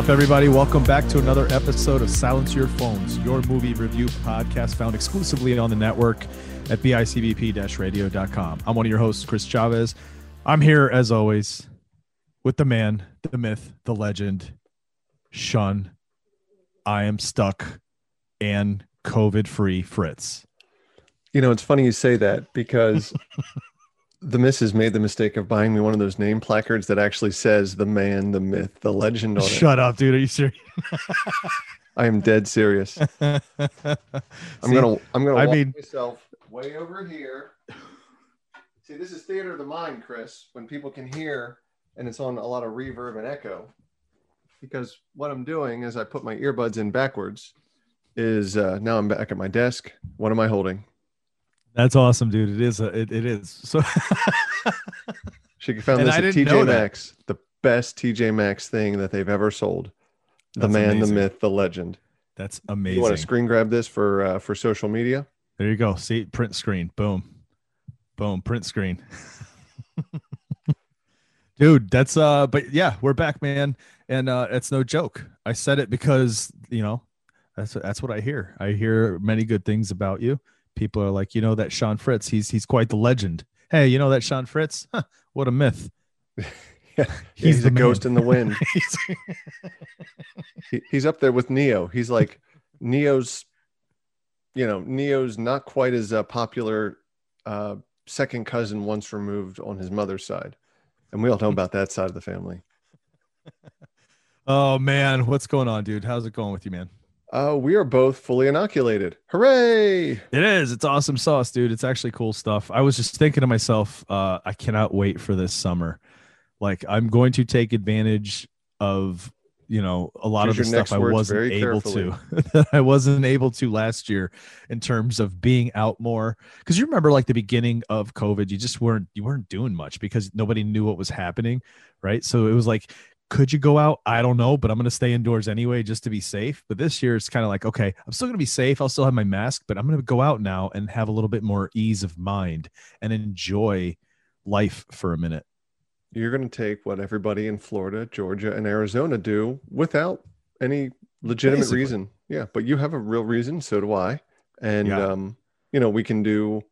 up, everybody? Welcome back to another episode of Silence Your Phones, your movie review podcast found exclusively on the network at bicbp radio.com. I'm one of your hosts, Chris Chavez. I'm here, as always, with the man, the myth, the legend, Sean. I am stuck and COVID free Fritz. You know, it's funny you say that because the missus made the mistake of buying me one of those name placards that actually says the man, the myth, the legend on it. Shut up, dude. Are you serious? I am dead serious. I'm gonna I'm gonna I walk mean- myself way over here. See, this is theater of the mind, Chris, when people can hear and it's on a lot of reverb and echo. Because what I'm doing is I put my earbuds in backwards. Is uh, now I'm back at my desk. What am I holding? That's awesome, dude. It is. A, it, it is. So She found And this I at TJ. Maxx, the best TJ Maxx thing that they've ever sold. The man, amazing. the myth, the legend. that's amazing. You want to screen grab this for uh, for social media? There you go. See, print screen. Boom. Boom. Print screen. Dude, that's uh but yeah, we're back, man. And uh it's no joke. I said it because, you know, that's that's what I hear. I hear many good things about you. People are like, you know, that Sean Fritz, he's he's quite the legend. Hey, you know that Sean Fritz? Huh, what a myth. Yeah, He's he's, the a ghost in the wind. He's- he, he's up there with Neo. He's like Neo's, you know, Neo's not quite as uh, popular uh, second cousin once removed on his mother's side, and we all know about that side of the family. oh man, what's going on, dude? How's it going with you, man? Uh, we are both fully inoculated. Hooray! It is. It's awesome sauce, dude. It's actually cool stuff. I was just thinking to myself, uh, I cannot wait for this summer. Like, I'm going to take advantage of, you know, a lot of the stuff I wasn't able carefully. to, that I wasn't able to last year in terms of being out more. Because you remember, like the beginning of COVID, you just weren't you weren't doing much because nobody knew what was happening, right? So it was like could you go out? I don't know, but I'm going to stay indoors anyway just to be safe. But this year it's kind of like, okay, I'm still going to be safe. I'll still have my mask, but I'm going to go out now and have a little bit more ease of mind and enjoy life for a minute. You're going to take what everybody in Florida, Georgia, and Arizona do without any legitimate Basically. reason. Yeah, but you have a real reason. So do I. And Yeah. um, you know, we can do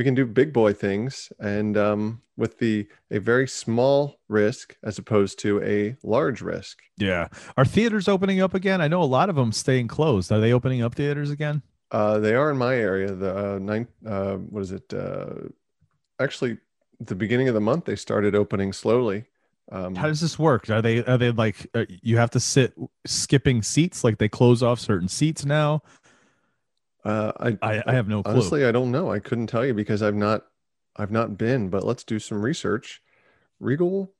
we can do big boy things, and um, with the a very small risk as opposed to a large risk. Yeah. Are theaters opening up again? I know a lot of them staying closed. Are they opening up theaters again? Uh, they are in my area. The uh, nine, uh, what is it? Uh, actually, at the beginning of the month they started opening slowly. Um, How does this work? Are they are they like uh, you have to sit skipping seats like they close off certain seats now? Uh, I, I, I have no clue. Honestly, I don't know. I couldn't tell you because I've not I've not been, but let's do some research. Regal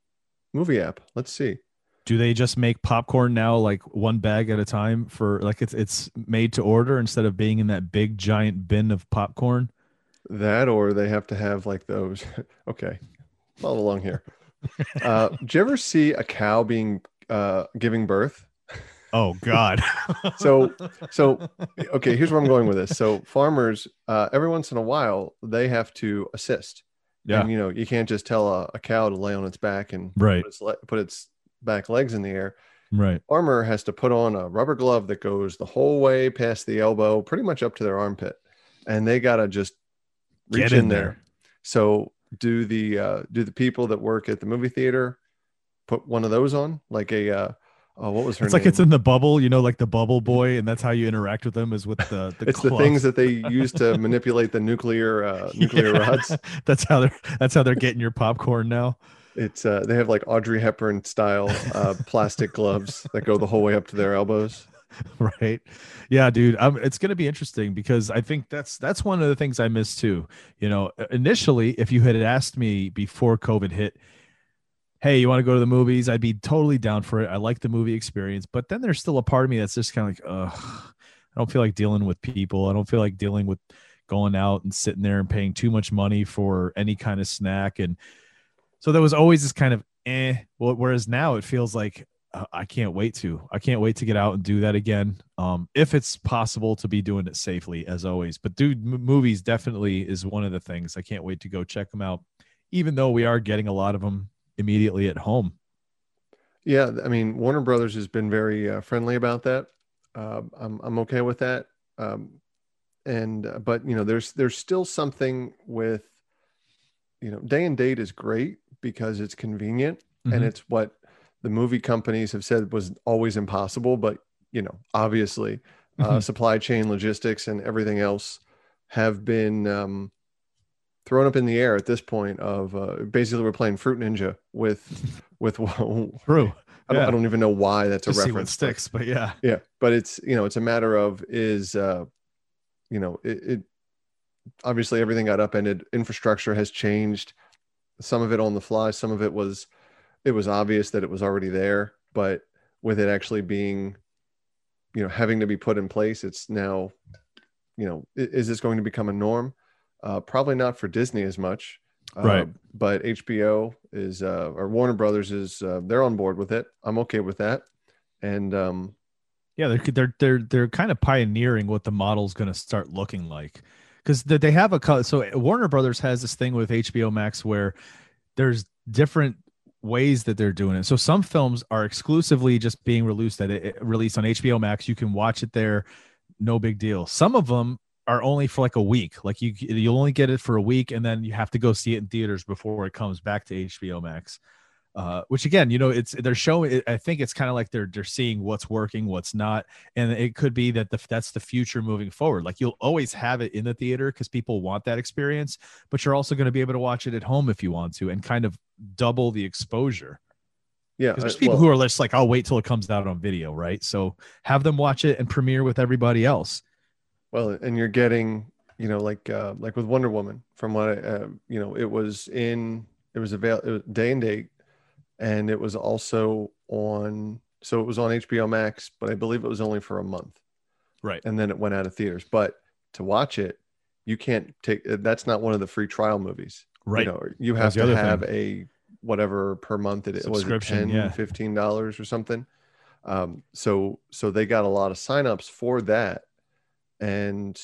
movie app. Let's see. do they just make popcorn now like one bag at a time for like it's it's made to order instead of being in that big giant bin of popcorn? That or they have to have like those. okay. Follow along here. Uh did you ever see a cow being uh giving birth? Oh God. So so okay, here's where I'm going with this. So farmers, uh every once in a while, they have to assist. yeah, And you know, you can't just tell a, a cow to lay on its back and right, put its, le- put its back legs in the air. right. farmer has to put on a rubber glove that goes the whole way past the elbow, pretty much up to their armpit, and they gotta just reach Get in, in there. there. So do the uh, do the people that work at the movie theater put one of those on, like a uh, Oh, what was her It's name? like it's in the bubble, you know, like the bubble boy, and that's how you interact with them is with the the it's the things that they use to manipulate the nuclear uh, nuclear Yeah. rods. that's how they're that's how they're getting your popcorn now. It's uh, they have like Audrey Hepburn style uh, plastic gloves that go the whole way up to their elbows. right yeah dude um, it's going to be interesting because i think that's that's one of the things i miss too you know initially if you had asked me before covid hit hey you want to go to the movies i'd be totally down for it i like the movie experience but then there's still a part of me that's just kind of like ugh i don't feel like dealing with people i don't feel like dealing with going out and sitting there and paying too much money for any kind of snack and so there was always this kind of eh well, whereas now it feels like uh, I can't wait to. I can't wait to get out and do that again. Um, if it's possible to be doing it safely, as always. But dude, m- movies definitely is one of the things. I can't wait to go check them out. Even though we are getting a lot of them immediately at home. Yeah, I mean Warner Brothers has been very uh, friendly about that. Uh, I'm I'm okay with that. Um, and uh, but you know there's there's still something with you know day and date is great because it's convenient and Mhm. it's what the movie companies have said was always impossible but you know obviously uh, Mhm. supply chain logistics and everything else have been um, thrown up in the air at this point of uh, basically we're playing fruit ninja with with True. I don't, Yeah. I don't even know why that's a Just reference but- sticks, but yeah. yeah but it's you know it's a matter of is uh you know it, it obviously everything got upended infrastructure has changed some of it on the fly some of it was it was obvious that it was already there but with it actually being you know having to be put in place it's now you know is this going to become a norm uh probably not for disney as much uh, Right. but hbo is uh or warner brothers is uh, they're on board with it i'm okay with that and um Yeah, they're they're they're they're kind of pioneering what the model's going to start looking like because they have a so Warner Brothers has this thing with HBO Max where there's different ways that they're doing it. So some films are exclusively just being released at it, released on HBO Max. You can watch it there, no big deal. Some of them are only for like a week. Like you you'll only get it for a week and then you have to go see it in theaters before it comes back to HBO Max uh, which again, you know, it's they're showing. I think it's kind of like they're they're seeing what's working, what's not, and it could be that the that's the future moving forward. Like you'll always have it in the theater because people want that experience, but you're also going to be able to watch it at home if you want to, and kind of double the exposure. Yeah, there's people well- who are just like, I'll wait till it comes out on video, right? So have them watch it and premiere with everybody else. Well, and you're getting, you know, like uh, like with Wonder Woman, from what I, uh, you know, it was in, it was avail, it was day and date, and it was also on, so it was on HBO Max, but I believe it was only for a month, Right. and then it went out of theaters. But to watch it, you can't take. That's not one of the free trial movies. Right. You know, you have to have a whatever per month it is. Was it Subscription, 10 yeah. 15 dollars or something? Um, so so they got a lot of signups for that, and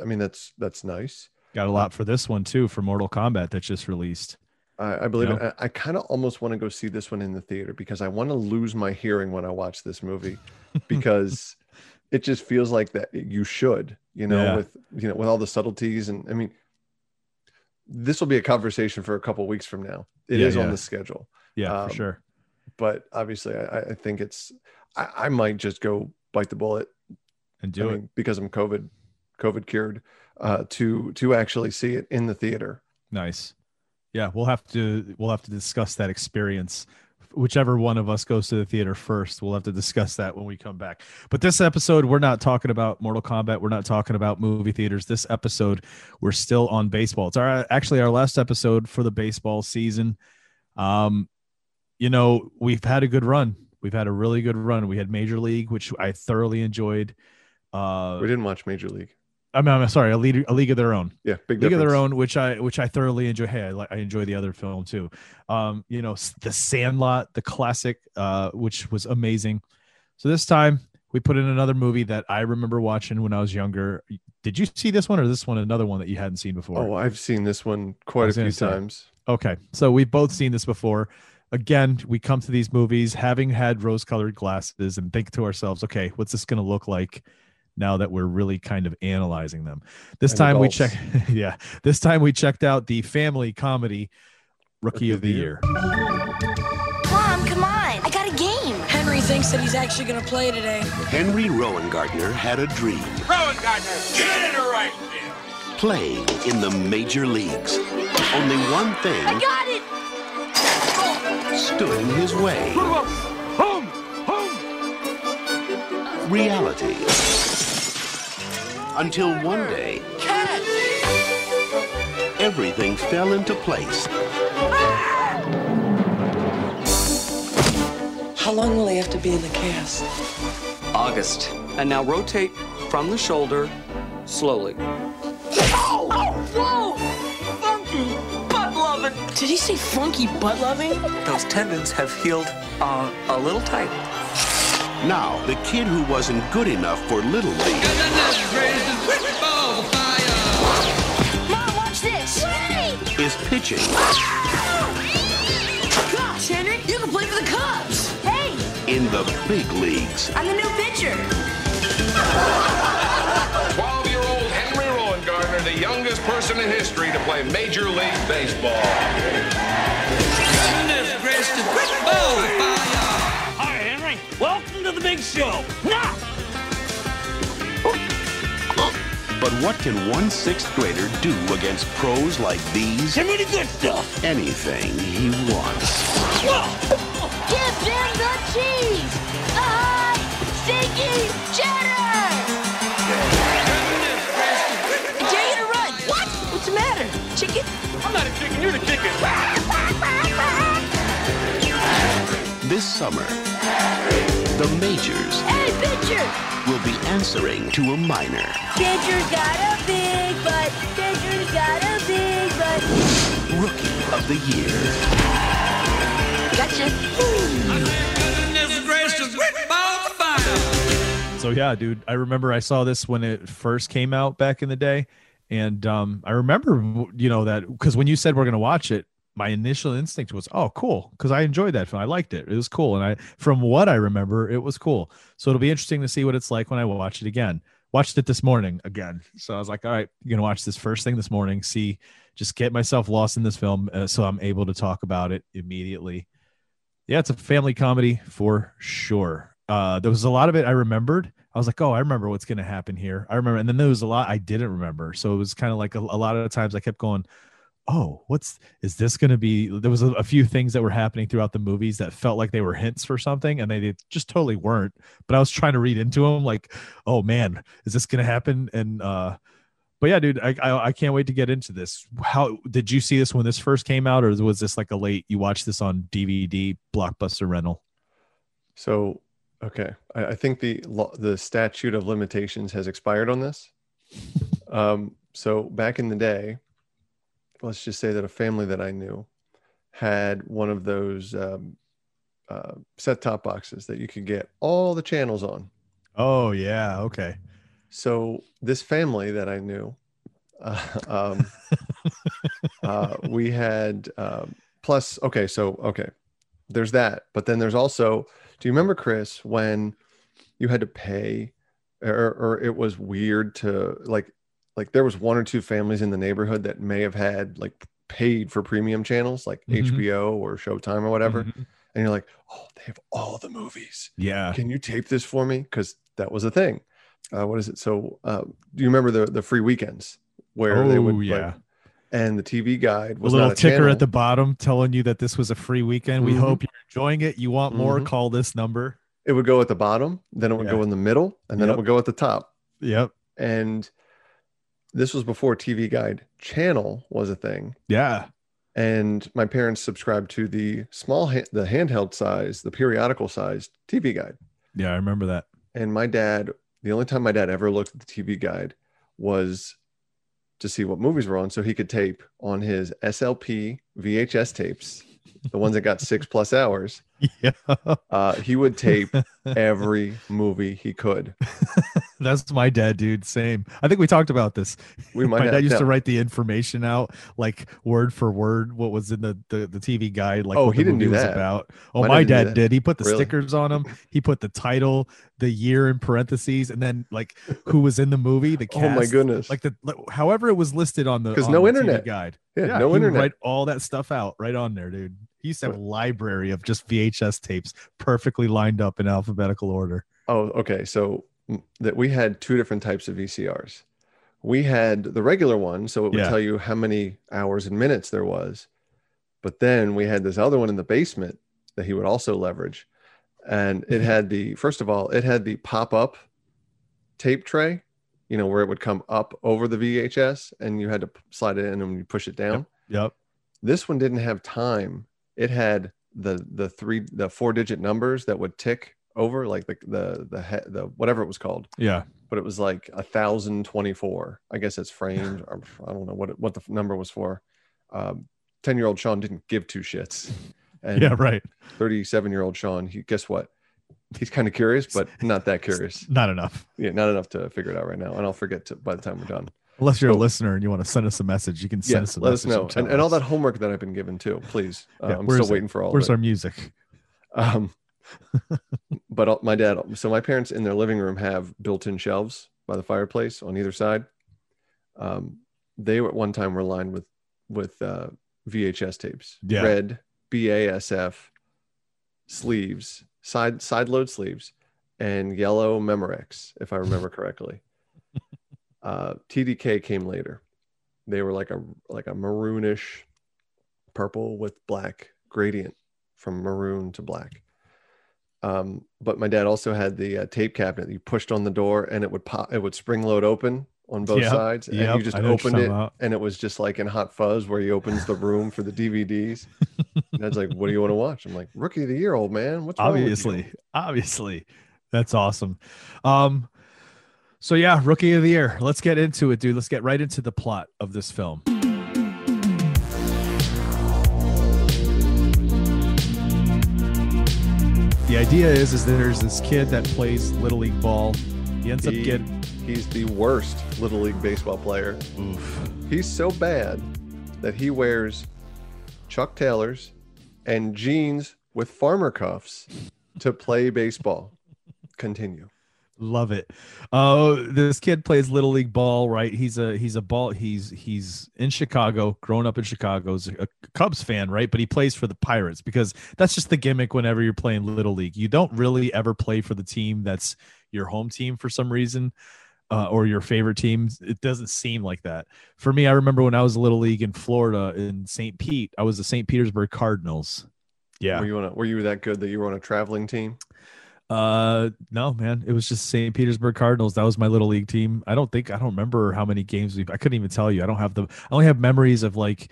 I mean that's that's nice. Got a lot for this one too for Mortal Kombat that just released. I, I believe You it. I, I kind of almost want to go see this one in the theater because I want to lose my hearing when I watch this movie because it just feels like that you should, you know, Yeah. with you know with all the subtleties and I mean, this will be a conversation for a couple weeks from now. It is Yeah, on yeah. the schedule, Yeah, Um, for sure. but obviously, I, I think it's I, I might just go bite the bullet And do I it. mean, because I'm COVID COVID cured uh, to to actually see it in the theater. Nice. Yeah, we'll have to we'll have to discuss that experience. Whichever one of us goes to the theater first, we'll have to discuss that when we come back. But this episode, we're not talking about Mortal Kombat. We're not talking about movie theaters. This episode, we're still on baseball. It's our actually our last episode for the baseball season. Um, you know, we've had a good run. We've had a really good run. We had Major League, which I thoroughly enjoyed. Uh, We didn't watch Major League. I mean, I'm sorry, a league, a league of their own. Yeah, big League of. Their Own, which I which I thoroughly enjoy. Hey, I, I enjoy the other film too. Um, you know, The Sandlot, the classic, uh, which was amazing. So this time we put in another movie that I remember watching when I was younger. Did you see this one or this one? Another one that you hadn't seen before? Oh, I've seen this one quite a few say. times. Okay, so we've both seen this before. Again, we come to these movies having had rose-colored glasses and think to ourselves, okay, what's this going to look like now that we're really kind of analyzing them? This And time we check, yeah, this time we checked out the family comedy Rookie, of the Year. Mom, come on. I got a game. Henry thinks that he's actually gonna play today. Henry Rowengartner had a dream. Rowengartner, get in the right field. Playing in the major leagues. Only one thing I got it! stood in his way. Home, home. Reality. Until one day, Catch! everything fell into place. How long will he have to be in the cast? August. And now rotate from the shoulder slowly. Oh! Whoa! Funky butt loving! Did he say funky butt loving? Those tendons have healed uh, a little tight. Now, the kid who wasn't good enough for Little League Mom, watch this! Wait! is pitching Gosh, Henry, you can play for the Cubs! Hey! in the big leagues. I'm the new pitcher! 12-year-old Henry Rowengartner, the youngest person in history to play Major League Baseball. To the big show. Now, But what can one sixth grader do against pros like these? give me the good stuff. Anything he wants. Give them the cheese! The hot, stinky cheddar! Jay to run! What? What's the matter? Chicken? I'm not a chicken, you're the chicken. This summer, the majors Hey, pitcher! will be answering to a minor. Pitcher's got a big butt. Pitcher's got a big butt. Rookie of the year. Gotcha. So yeah, dude, I remember I saw this when it first came out back in the day, and um, I remember you know that because when you said we're gonna watch it, my initial instinct was, oh, cool, because I enjoyed that film, I liked it, it was cool, and I from what I remember, it was cool. So it'll be interesting to see what it's like when I watch it again. Watched it this morning again, so I was like, all right, you're gonna watch this first thing this morning, see, just get myself lost in this film, uh, so I'm able to talk about it immediately. Yeah, it's a family comedy for sure. Uh, there was a lot of it I remembered. I was like, oh, I remember what's going to happen here. I remember. And then there was a lot I didn't remember. So it was kind of like a, a lot of times I kept going, oh, what's, is this going to be? There was a, a few things that were happening throughout the movies that felt like they were hints for something and they did- just totally weren't. But I was trying to read into them like, oh man, is this going to happen? And, uh, but yeah, dude, I, I I can't wait to get into this. How did you see this when this first came out, or was this like a late? You watched this on DVD, blockbuster rental? So, okay, I, I think the the statute of limitations has expired on this. Um, so back in the day, let's just say that a family that I knew had one of those um, uh, set top boxes that you could get all the channels on. Oh yeah, okay. So this family that I knew, uh, um, uh, we had um, plus. Okay, so okay, there's that, but then there's also. Do you remember Chris when you had to pay, or, or it was weird to like, like there was one or two families in the neighborhood that may have had like paid for premium channels like Mhm. HBO or Showtime or whatever, Mhm. and you're like, oh, they have all the movies Yeah. can you tape this for me because that was a thing uh, what is it so uh, do you remember the the free weekends where they would Oh, like- yeah. and the tv guide was a little a ticker channel. at the bottom telling you that this was a free weekend. We Mhm. hope you're enjoying it. You want more? Mhm. Call this number. it would go at the bottom then it would Yeah. go in the middle and then it would go at the top Yep. and this was before tv guide channel was a thing Yeah. and my parents subscribed to the small ha- the handheld size the periodical size tv guide Yeah. I remember that. and my dad the only time my dad ever looked at the tv guide was to see what movies were on so he could tape on his slp vhs tapes the ones that got six plus hours Yeah. uh, he would tape every movie he could That's my dad, dude. Same. I think we talked about this. we My might dad have- used to write the information out like word for word what was in the the, the TV guide, like Oh, what he the didn't do that. about. Oh, My my, dad dad did. He put the Really? stickers on them. He put the title, the year in parentheses, and then like who was in the movie, the cast. oh my goodness Like the like, however it was listed on the 'Cause on no the TV internet. guide. yeah, Yeah, no he would internet Write all that stuff out right on there, dude. He used to have a library of just VHS tapes perfectly lined up in alphabetical order. Oh, okay. So that we had two different types of VCRs. We had the regular one, so it would Yeah. tell you how many hours and minutes there was. But then we had this other one in the basement that he would also leverage. And it mm-hmm. had the first of all, it had the pop-up tape tray, you know, where it would come up over the VHS and you had to slide it in and you push it down. Yep. This one didn't have time. It had the the three the four digit numbers that would tick over like the the the he- the whatever it was called, Yeah. but it was like a thousand twenty four. I guess it's framed. or I don't know what it, what the number was for. Um, Ten year old Sean didn't give two shits, and Yeah. Right. thirty seven year old Sean, he guess what? He's kind of curious, but not that curious. Not enough. Yeah, not enough to figure it out right now, and I'll forget to by the time we're done. Unless you're a listener and you want to send us a message, you can send Yeah, us a let us message. know, tell and, and all that homework that I've been given too. Please, uh, Yeah, I'm still it? waiting for all. Where's of it. our music? Um, but all- my dad, so my parents in their living room have built-in shelves by the fireplace on either side. Um, they at one time were lined with with uh, VHS tapes, Yeah. red BASF sleeves, side side load sleeves, and yellow Memorex, if I remember correctly. Uh, TDK came later. They were like a like a maroonish purple with black gradient from maroon to black. Um, but my dad also had the uh, tape cabinet. You pushed on the door and it would pop. It would spring load open on both Yep, sides, and yep, you just I know what you're opened it, about. and it was just like in Hot Fuzz where he opens the room for the DVDs. Dad's like, "What do you want to watch?" I'm like, "Rookie of the Year, old man. What's wrong with you?" obviously obviously that's awesome um so yeah rookie of the year let's get into it dude let's get right into the plot of this film the idea is is that there's this kid that plays little league ball he ends up He- getting He's the worst little league baseball player. oof He's so bad that he wears Chuck Taylors and jeans with farmer cuffs to play baseball. Continue. Love it. Uh, this kid plays little league ball, right? He's a he's a ball. He's he's in Chicago, grown up in Chicago, is a Cubs fan, right? But he plays for the Pirates because that's just the gimmick. Whenever you're playing little league, you don't really ever play for the team that's your home team for some reason. Uh, or your favorite teams. It doesn't seem like that. For me, I remember when I was a little league in Florida in St. Pete, I was the St. Petersburg Cardinals. Yeah. Were you on a, were you that good that you were on a traveling team? Uh, no, man. It was just St. Petersburg Cardinals. That was my little league team. I don't think I don't remember how many games we. I couldn't even tell you. I don't have the. I only have memories of like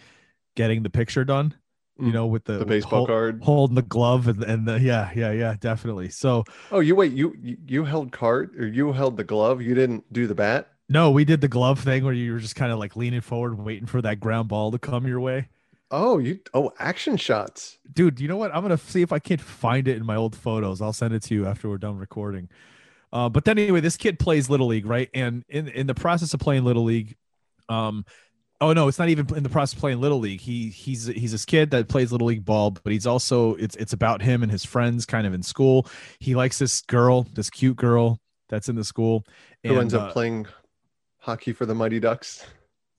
getting the picture done. You Mm. know, with the, The baseball hold- card. holding the glove, and and the yeah, yeah, yeah, definitely. So Oh, you wait. You you- you held card or you held the glove. You didn't do the bat. no, we did the glove thing where you were just kind of like leaning forward, waiting for that ground ball to come your way. Oh, you oh action shots. dude you know what? I'm gonna see if i can't find it in my old photos. I'll send it to you after we're done recording. Uh, but then anyway this kid plays little league right? And in, in the process of playing little league um oh no it's not even in the process of playing little league. He he's he's this kid that plays little league ball but he's also it's it's about him and his friends kind of in school. He likes this girl this cute girl that's in the school. Who and, ends up uh, playing hockey for the Mighty Ducks?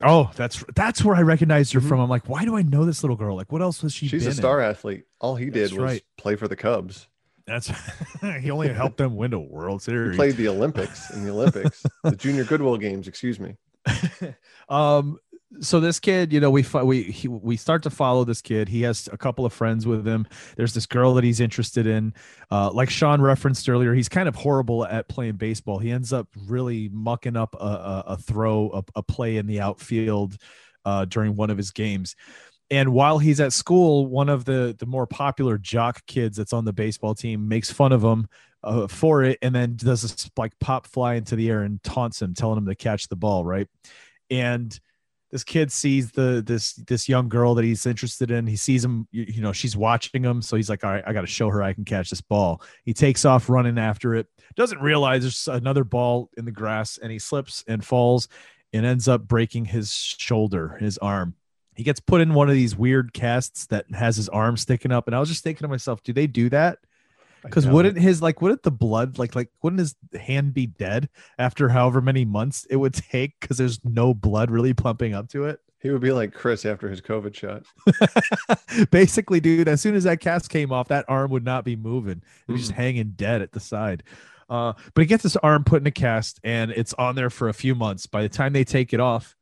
Oh that's that's where i recognized her Mhm. from i'm like why do i know this little girl like what else was she She's a in? star athlete. All he did That's was right. play for the Cubs. That's he only helped them win a World He Series. played the Olympics in the Olympics, the Junior Goodwill Games. Excuse me. um so this kid you know we we he, we start to follow this kid. He has a couple of friends with him. There's this girl that he's interested in. Uh like sean referenced earlier he's kind of horrible at playing baseball. He ends up really mucking up a, a, a throw a, a play in the outfield uh during one of his games. And while he's at school one of the the more popular jock kids that's on the baseball team makes fun of him uh, for it and then does this like pop fly into the air and taunts him telling him to catch the ball right? And this kid sees the this this young girl that he's interested in. He sees him you, you know she's watching him. So he's like all right i got to show her i can catch this ball. He takes off running after it doesn't realize there's another ball in the grass and he slips and falls and ends up breaking his shoulder his arm. He gets put in one of these weird casts that has his arm sticking up and i was just thinking to myself do they do that because wouldn't his like wouldn't the blood like like wouldn't his hand be dead after however many months it would take because there's no blood really pumping up to it He would be like Chris after his COVID shot. Basically, dude, as soon as that cast came off, that arm would not be moving. It was just hanging dead at the side. Uh, but he gets his arm put in a cast and it's on there for a few months. By the time they take it off,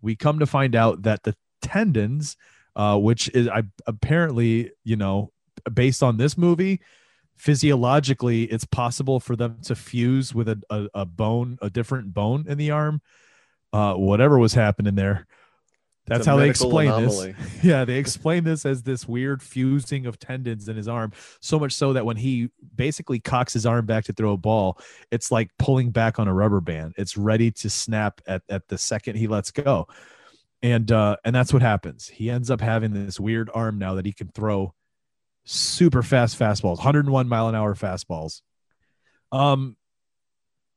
we come to find out that the tendons, uh, which is I apparently, you know, based on this movie, physiologically, it's possible for them to fuse with a, a, a bone, a different bone in the arm. Uh, whatever was happening there. That's how they explain anomaly. this. Yeah, they explain this as this weird fusing of tendons in his arm. So much so that when he basically cocks his arm back to throw a ball, it's like pulling back on a rubber band. It's ready to snap at, at the second he lets go. And uh, and that's what happens. He ends up having this weird arm now that he can throw super fast fastballs, 101 mile an hour fastballs. Um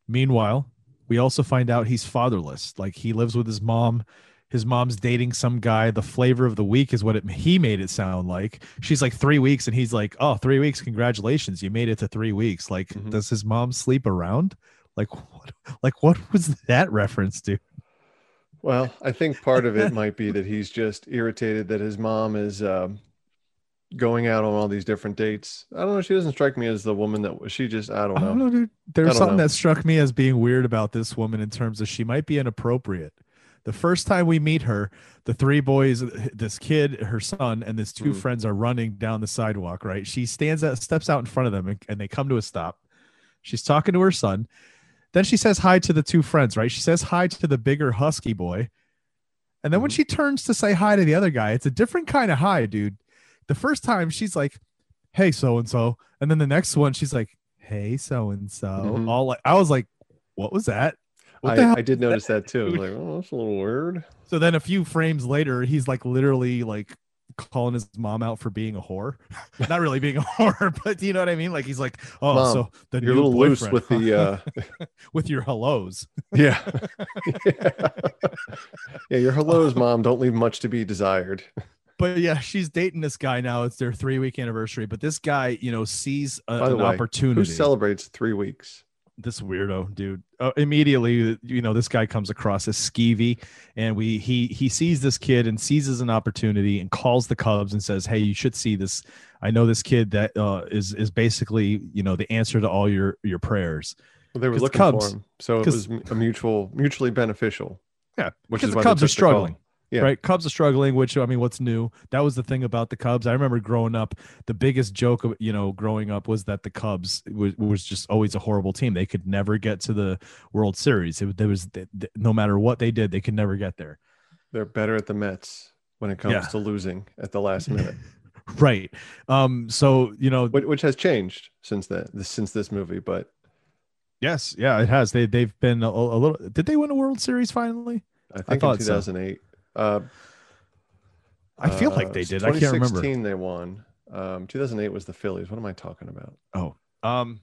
meanwhile, we also find out he's fatherless. Like he lives with his mom his mom's dating some guy. The flavor of the week is what it, he made it sound like. She's like three weeks, and he's like, "Oh, three weeks! Congratulations, you made it to three weeks." Like, Mhm. does his mom sleep around? Like, what? Like, what was that reference to? Well, I think part of it might be that he's just irritated that his mom is um, going out on all these different dates. I don't know. She doesn't strike me as the woman that. She just. I don't I know. don't know, dude. I There's don't something know. that struck me as being weird about this woman in terms of she might be inappropriate. The first time we meet her, the three boys, this kid, her son, and this two Mm. friends are running down the sidewalk, right? She stands out, steps out in front of them, and, and they come to a stop. She's talking to her son. Then she says hi to the two friends, right? She says hi to the bigger husky boy. And then when Mhm. she turns to say hi to the other guy, it's a different kind of hi, dude. The first time she's like, "Hey, so and so," and then the next one she's like, "Hey, so and so." All like, I was like, "What was that?" What I, I did notice that too. I was like, oh, that's a little weird. So then a few frames later, he's like literally like calling his mom out for being a whore. Not really being a whore, but you know what I mean? Like he's like, "Oh, Mom, so the You're a new little loose with the. Uh, with your hellos." yeah. yeah. Your hellos, mom, don't leave much to be desired. But yeah, she's dating this guy now. It's their three week anniversary. But this guy, you know, sees a, an way, opportunity. Who celebrates three weeks? this weirdo dude uh, immediately you know this guy comes across as skeevy and we he he sees this kid and seizes an opportunity and calls the cubs and says hey you should see this i know this kid that uh, is is basically you know the answer to all your your prayers Well, they were 'Cause the looking Cubs- for him, so it was a mutual, mutually beneficial. yeah Which because is the cubs are struggling. call. Yeah. right? Cubs are struggling which i mean what's new? That was the thing about the cubs. I remember growing up the biggest joke of you know growing up was that the cubs was, was just always a horrible team. They could never get to the world series. It, there was no matter what they did they could never get there. They're better at the Mets when it comes Yeah. to losing at the last minute, right. Um so you know which, which has changed since this, since this movie. But yes. Yeah it has. They they've been a, a little did they win a world series finally? I think thought in so. 2008, uh, i feel uh, like they did i can't remember 2016 they won. Um, 2008 was the Phillies. What am I talking about? Oh, um,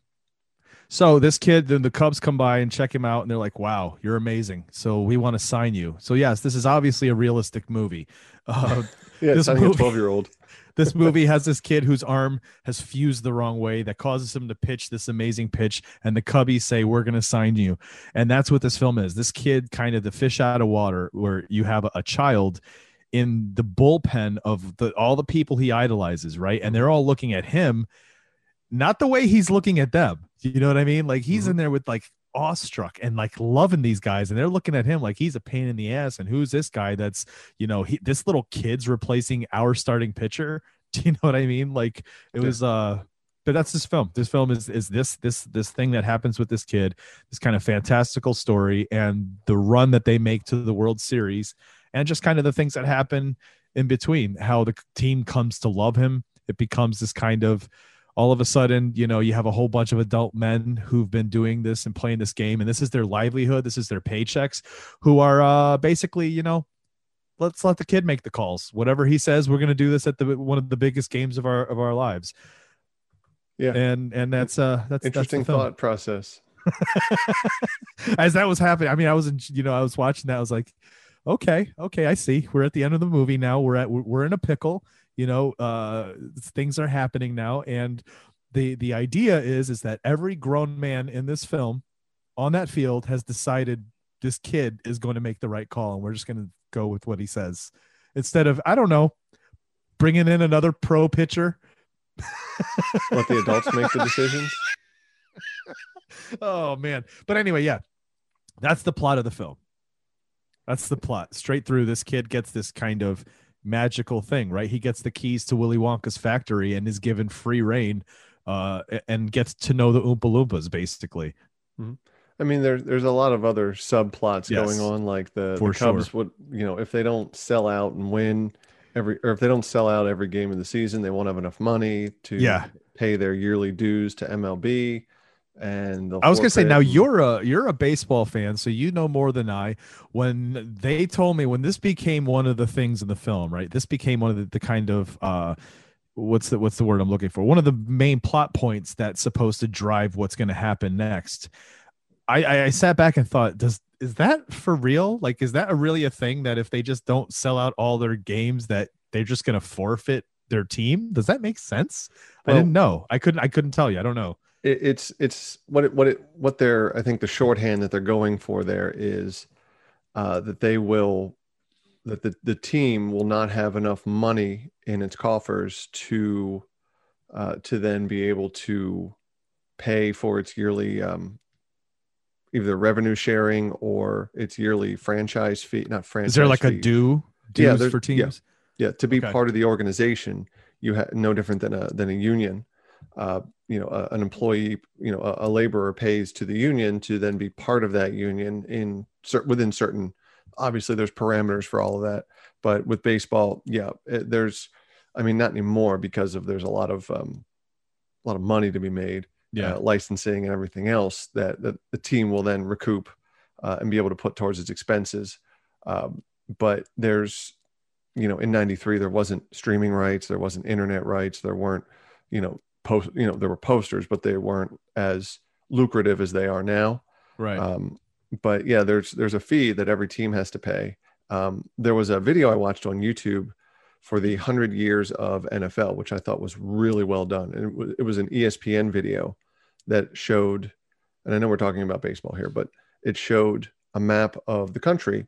so this kid, then the Cubs come by and check him out, and they're like, "Wow, you're amazing. So we want to sign you." So yes, this is obviously a realistic movie. Uh, Yeah, This signing a movie- 12 year old. This movie has this kid whose arm has fused the wrong way that causes him to pitch this amazing pitch, and the Cubbies say, "We're going to sign you," and that's what this film is. This kid, kind of the fish out of water, where you have a, child in the bullpen of the all the people he idolizes, right? And they're all looking at him, not the way he's looking at them. You know what I mean? Like he's Mhm. in there with like awestruck and like loving these guys, and they're looking at him like he's a pain in the ass. And who's this guy? That's you know he this little kid's replacing our starting pitcher. Do you know what I mean? Like it was uh. But that's this film. This film is is this this this thing that happens with this kid, this kind of fantastical story, and the run that they make to the World Series, and just kind of the things that happen in between. How the team comes to love him. It becomes this kind of all of a sudden, you know, you have a whole bunch of adult men who've been doing this and playing this game, and this is their livelihood. This is their paychecks, who are uh, basically, you know, let's let the kid make the calls. Whatever he says, we're going to do this at the one of the biggest games of our of our lives. Yeah. and and that's uh that's Interesting that's thought process. as that was happening i mean i was in you know i was watching that i was like okay okay i see we're at the end of the movie now we're at we're in a pickle you know uh things are happening now and the the idea is is that every grown man in this film on that field has decided this kid is going to make the right call and we're just going to go with what he says instead of I don't know, bringing in another pro pitcher. Let the adults make the decisions. oh man. But anyway, yeah. That's the plot of the film. That's the plot. Straight through this kid gets this kind of magical thing, right? He gets the keys to Willy Wonka's factory and is given free reign uh and gets to know the Oompa Loompas basically. I mean, there's there's a lot of other subplots Yes. going on, like the, the Cubs sure. would, you know, if they don't sell out and win every, or if they don't sell out every game of the season, they won't have enough money to Yeah. pay their yearly dues to MLB. And I was gonna say now you're a you're a baseball fan, so you know more than I. When they told me when this became one of the things in the film, right? This became one of the, the kind of uh what's the what's the word I'm looking for? One of the main plot points that's supposed to drive what's gonna happen next. I, I I sat back and thought, does is that for real? Like, is that a really a thing that if they just don't sell out all their games, that they're just gonna forfeit their team? Does that make sense? I didn't know. I couldn't I couldn't tell you. I don't know. It, it's it's what it what it what they're I think the shorthand that they're going for there is uh, that they will that the, the team will not have enough money in its coffers to uh, to then be able to pay for its yearly um, either revenue sharing or its yearly franchise fee not franchise Is there like a due Yeah, there- for yeah. teams? Yeah, to be Okay. part of the organization, you have no different than a than a union. Uh, you know, a, an employee, you know, a, a laborer pays to the union to then be part of that union in within certain. Obviously, there's parameters for all of that, but with baseball, yeah, it, there's. I mean, not anymore because of there's a lot of um, a lot of money to be made, Yeah. uh, licensing and everything else that, that the team will then recoup uh, and be able to put towards its expenses. Um, but there's, you know, in '93 there wasn't streaming rights, there wasn't internet rights, there weren't, you know, post, you know, there were posters, but they weren't as lucrative as they are now. right. Um, but yeah, there's there's a fee that every team has to pay. Um, there was a video I watched on YouTube for the hundred years of NFL, which I thought was really well done. And it was, it was an ESPN video that showed, and I know we're talking about baseball here, but it showed a map of the country.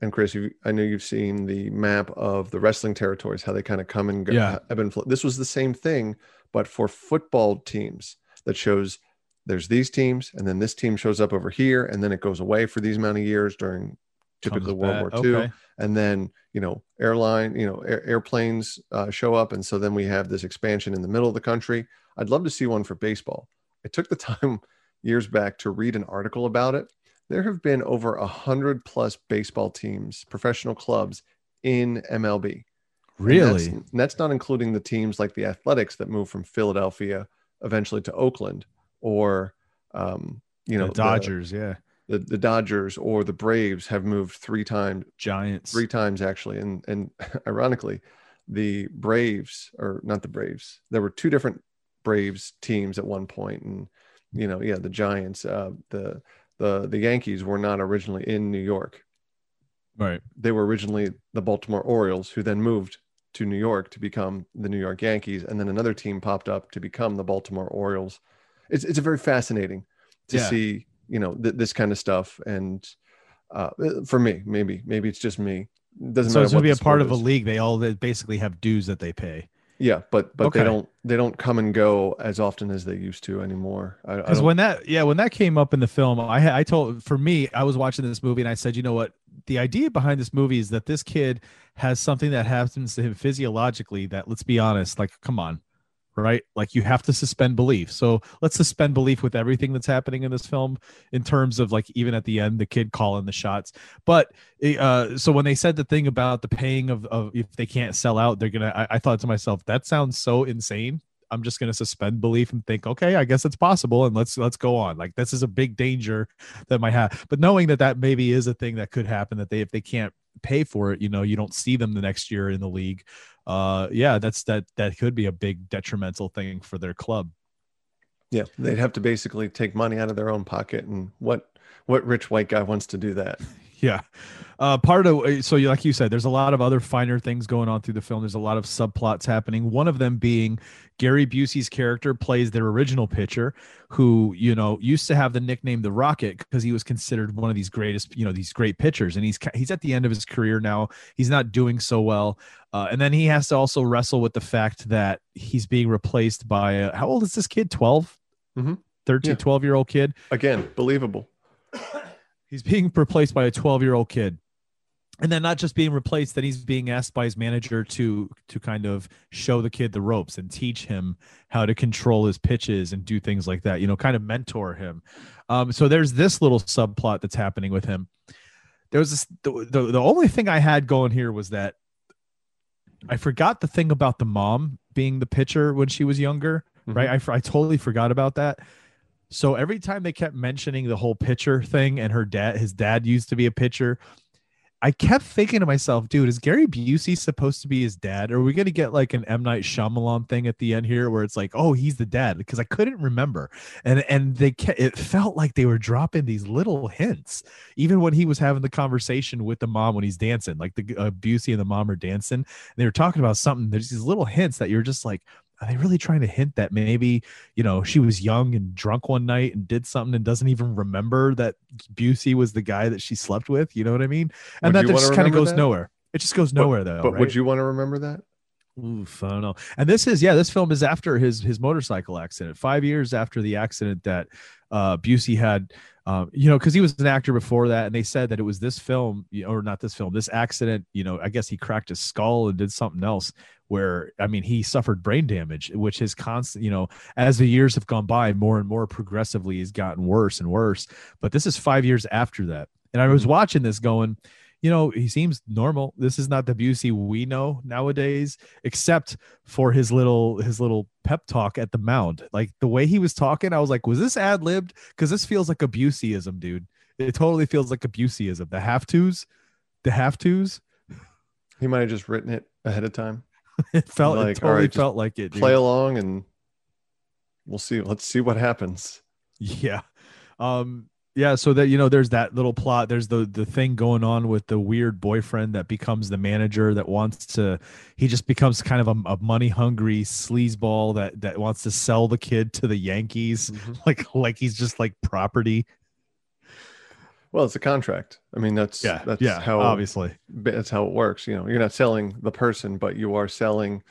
And Chris, you, I know you've seen the map of the wrestling territories, how they kind of come and go. Yeah. ebb and flow. This was the same thing, but for football teams that shows there's these teams, and then this team shows up over here, and then it goes away for these amount of years during typically World. War II Okay. and then you know airline you know air, airplanes uh, show up. And so then we have this expansion in the middle of the country. I'd love to see one for baseball. I took the time years back to read an article about it. There have been over a hundred plus baseball teams professional clubs in mlb And Really? that's, that's not including the teams like the athletics that moved from philadelphia eventually to oakland or um, you know the Dodgers, yeah. the, the dodgers or the braves have moved three times Giants. three times actually and and ironically the braves or not the braves there were two different braves teams at one point and you know yeah the giants uh the the the yankees were not originally in new york Right. they were originally the baltimore orioles who then moved to new york to become the new york yankees and then another team popped up to become the baltimore orioles it's, it's very fascinating to Yeah. see you know th- this kind of stuff and uh, for me maybe maybe it's just me doesn't So matter it's gonna be a part of a league. They all they basically have dues that they pay. Yeah but but Okay. they don't they don't come and go as often as they used to anymore. Because when that yeah when that came up in the film, I I told for me I was watching this movie and I said, you know what, the idea behind this movie is that this kid has something that happens to him physiologically that let's be honest, like come on, right? Like you have to suspend belief. So let's suspend belief with everything that's happening in this film in terms of like even at the end the kid calling the shots. But uh, so when they said the thing about the paying of, of if they can't sell out, they're gonna. I, I thought to myself that sounds so insane. I'm just gonna suspend belief and think, okay, I guess it's possible, and let's let's go on. Like this is a big danger that might have, but knowing that that maybe is a thing that could happen that they if they can't pay for it, you know, you don't see them the next year in the league. Uh, yeah, that's that that could be a big detrimental thing for their club. yeah they'd have to basically take money out of their own pocket and what what rich white guy wants to do that Yeah. Uh, part of so you- like you said, there's a lot of other finer things going on through the film. There's a lot of subplots happening. One of them being Gary Busey's character plays their original pitcher, who you know used to have the nickname the Rocket because he was considered one of these greatest, you know, these great pitchers. And he's he's at the end of his career now. He's not doing so well, uh, and then he has to also wrestle with the fact that he's being replaced by a, how old is this kid? 12 Mhm. 13, Yeah. 12 year old kid. Again, believable. He's being replaced by a 12 year old kid. And then not just being replaced, then he's being asked by his manager to to kind of show the kid the ropes and teach him how to control his pitches and do things like that. You know, kind of mentor him. Um, so there's this little subplot that's happening with him. There was this the, the the only thing I had going here was that I forgot the thing about the mom being the pitcher when she was younger, right? I, I totally forgot about that. So every time they kept mentioning the whole pitcher thing and her dad, his dad used to be a pitcher, I kept thinking to myself, dude, is Gary Busey supposed to be his dad? Are we going to get like an M Night Shyamalan thing at the end here where it's like, oh, he's the dad? Because I couldn't remember, and and they kept, it felt like they were dropping these little hints, even when he was having the conversation with the mom when he's dancing, like the uh, Busey and the mom are dancing, they were talking about something. There's these little hints that you're just like, are they really trying to hint that maybe you know she was young and drunk one night and did something and doesn't even remember that Busey was the guy that she slept with? You know what I mean? And Would that just kind of goes that? nowhere. It just goes nowhere though. But right? would you want to remember that? Oof, I don't know. And this is yeah, this film is after his his motorcycle accident. Five years after the accident that uh Busey had, um, you know, because he was an actor before that, and they said that it was this film, or not this film, this accident. You know, I guess he cracked his skull and did something else. Where I mean, he suffered brain damage, which is constant. You know, as the years have gone by, more and more progressively has gotten worse and worse. But this is five years after that, and I was watching this going you know, he seems normal. This is not the Busey we know nowadays, except for his little his little pep talk at the mound. Like the way he was talking, I was like, was this ad libbed? Because this feels like a Buseyism, dude. It totally feels like a Buseyism. The have tos, the have tos. He might have just written it ahead of time. It felt Like, it totally right, felt like it. Dude. Play along and we'll see. Let's see what happens. Yeah. Um yeah, so that you know there's that little plot. There's the the thing going on with the weird boyfriend that becomes the manager that wants to he just becomes kind of a, a money hungry sleazeball that that wants to sell the kid to the Yankees Mm-hmm. like like he's just like property. Well, it's a contract. I mean, that's Yeah. that's yeah, how obviously. that's how it works. You know, you're not selling the person, but you are selling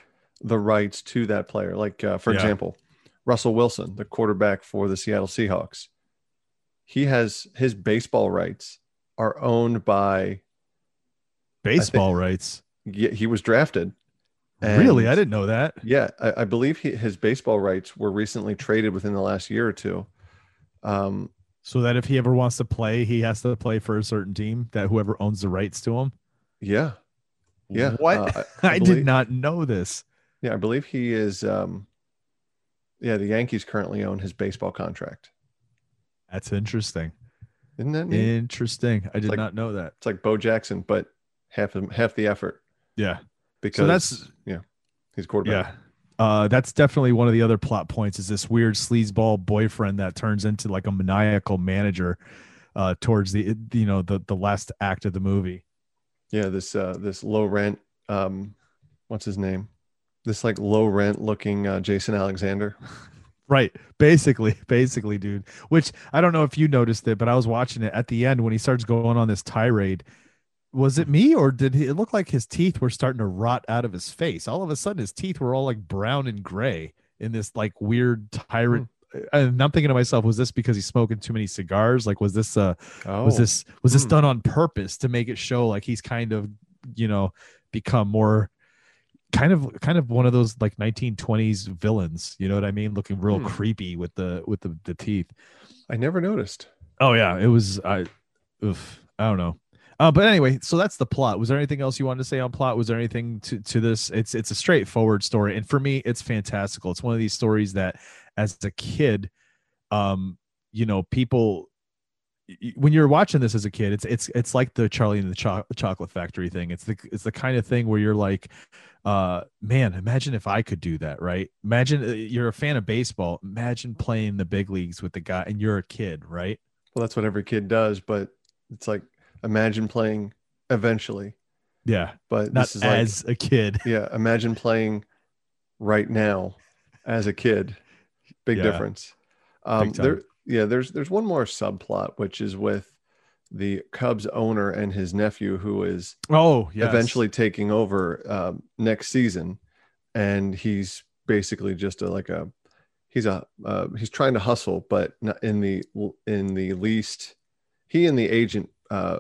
the rights to that player. Like, uh, for Yeah. example, Russell Wilson, the quarterback for the Seattle Seahawks, he has his baseball rights are owned by. Baseball rights. Yeah, he was drafted. really? I didn't know that. Yeah, I, I believe he, his baseball rights were recently traded within the last year or two. Um, So that if he ever wants to play, he has to play for a certain team that whoever owns the rights to him. yeah, yeah. What? uh, I, believe- did not know this. Yeah, I believe he is. Um, yeah, the Yankees currently own his baseball contract. That's interesting. Isn't that neat? Interesting. I did like- not know that. It's like Bo Jackson, but half of, half the effort Yeah. because So that's yeah, he's quarterback. Yeah. Uh, that's definitely one of the other plot points is this weird sleazeball boyfriend that turns into like a maniacal manager uh, towards the you know the the last act of the movie. Yeah, this uh, this low rent. Um, what's his name? This like low rent looking uh, Jason Alexander. Right. Basically, basically, dude. Which I don't know if you noticed it, but I was watching it at the end when he starts going on this tirade. Was it me or did he, it look like his teeth were starting to rot out of his face? All of a sudden, his teeth were all like brown and gray in this like weird tyrant. And I'm thinking to myself, was this because he's smoking too many cigars? Like, was this uh Oh, was this was this Hmm. done on purpose to make it show like he's kind of you know become more kind of kind of one of those like 1920s villains you know what i mean? Looking real Hmm. creepy with the with the, the teeth. I never noticed. oh yeah it was i oof, i don't know. Uh, but anyway so that's the plot. Was there anything else you wanted to say on plot? Was there anything to, to this? It's it's a straightforward story and for me it's fantastical. It's one of these stories that as a kid um you know people when you're watching this as a kid it's it's it's like the charlie and the Cho- chocolate factory thing. It's the it's the kind of thing where you're like uh man imagine if i could do that right imagine uh, you're a fan of baseball imagine playing the big leagues with the guy and you're a kid right Well, that's what every kid does, but it's like imagine playing eventually, Yeah, but not this is like as a kid. yeah, imagine playing right now as a kid. Big Yeah. difference. Um, Big there, yeah, there's there's one more subplot which is with the Cubs owner and his nephew who is Oh, yes. eventually taking over um, next season, and he's basically just a, like a he's a uh, he's trying to hustle, but not in the in the least he and the agent. Uh,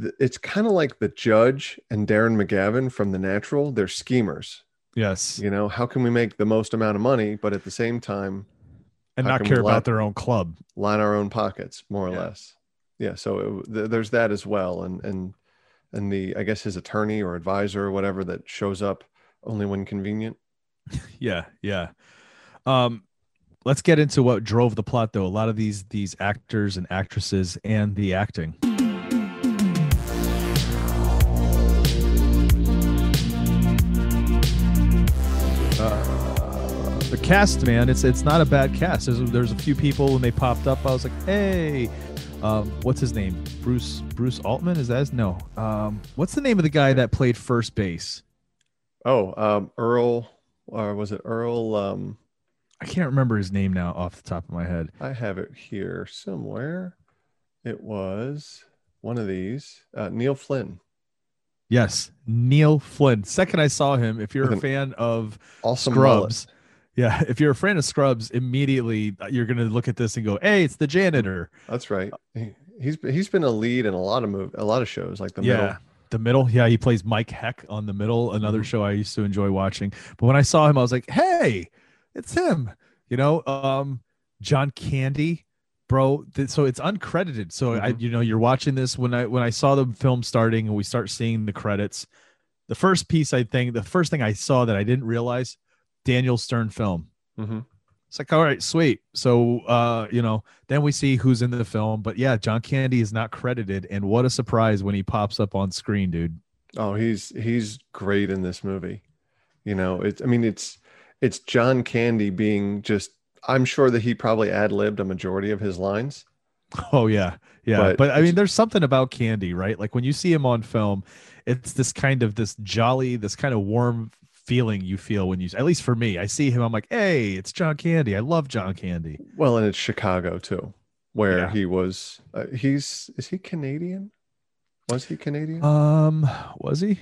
th- it's kind of like the judge and Darren McGavin from The Natural. They're schemers. Yes, You know, how can we make the most amount of money, but at the same time and not care line- about their own club. line our own pockets, more or Yeah. less. Yeah. So it, th- there's that as well, and and and the I guess his attorney or advisor or whatever that shows up only when convenient. Yeah, yeah. Um, let's get into what drove the plot, though. A lot of these these actors and actresses and the acting. Uh, the cast, man, it's it's not a bad cast. There's, there's a few people when they popped up. I was like, hey, um, what's his name? Bruce Bruce Altman is that? His? No. Um, what's the name of the guy that played first base? Oh, um, Earl, or was it Earl? Um, I can't remember his name now off the top of my head. I have it here somewhere. It was one of these. Uh, Neil Flynn. Yes, Neil Flynn. Second I saw him, if you're a fan of Awesome mullet. Yeah, if you're a fan of Scrubs, immediately uh, you're gonna look at this and go, "Hey, it's the janitor." That's right. He, he's he's been a lead in a lot of move, a lot of shows like the yeah, middle. the middle. Yeah, he plays Mike Heck on the middle. Another Mhm. show I used to enjoy watching. But when I saw him, I was like, "Hey, it's him." You know, um, John Candy, bro. th- so it's uncredited. So I, Mhm. you know, you're watching this when I when I saw the film starting and we start seeing the credits. The first piece I think, the first thing I saw that I didn't realize, Daniel Stern film. hmm It's like, all right, sweet. So, uh, you know, then we see who's in the film. But yeah, John Candy is not credited, and what a surprise when he pops up on screen, dude. Oh, he's he's great in this movie. You know, it's I mean it's it's John Candy being just I'm sure that he probably ad-libbed a majority of his lines. Oh yeah, yeah. But, But I mean, there's something about Candy, right? Like when you see him on film, it's this kind of this jolly, this kind of warm feeling you feel when you, at least for me, I see him. I'm like, hey, it's John Candy. I love John Candy. Well, and it's Chicago too, where Yeah. he was uh, he's is he Canadian? Was he Canadian? Um, was he?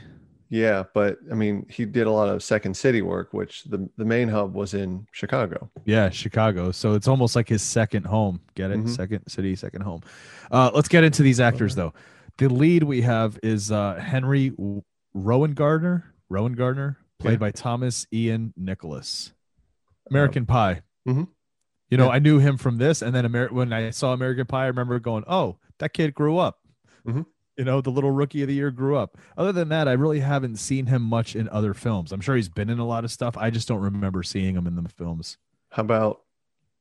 yeah, but I mean, he did a lot of Second City work, which the the main hub was in Chicago. Yeah, Chicago. So it's almost like his second home. Get it? Mhm. Second city, second home. Uh, let's get into these actors though. The lead we have is uh, Henry Rowengartner. Rowan Gardner, played Yeah. by Thomas Ian Nicholas. American Pie. mhm. You know, Yeah. I knew him from this, and then Amer- when I saw American Pie, I remember going, "Oh, that kid grew up." Mhm. You know, the little rookie of the year grew up. Other than that, I really haven't seen him much in other films. I'm sure he's been in a lot of stuff. I just don't remember seeing him in the films. How about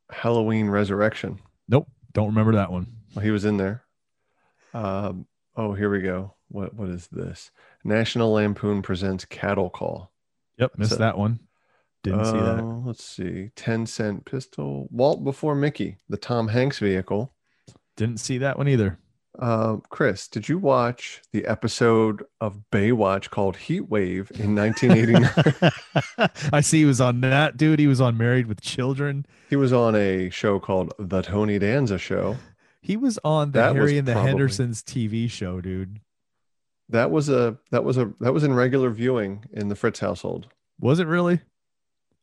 Halloween Resurrection? Nope, don't remember that one. Well, he was in there. Um, oh, here we go. What what is this? National Lampoon presents Cattle Call. Yep, missed So- that one. Didn't see that. Uh, Let's see. 10 cent pistol. Walt before Mickey, the Tom Hanks vehicle. Didn't see that one either. Uh, Chris, did you watch the episode of Baywatch called Heat Wave in 1989? I see he was on that, dude. He was on Married with Children. he was on a show called The Tony Danza Show. He was on the That Harry and the probably- Hendersons TV show, dude. That was a that was a that was in regular viewing in the Fritz household. Was it really?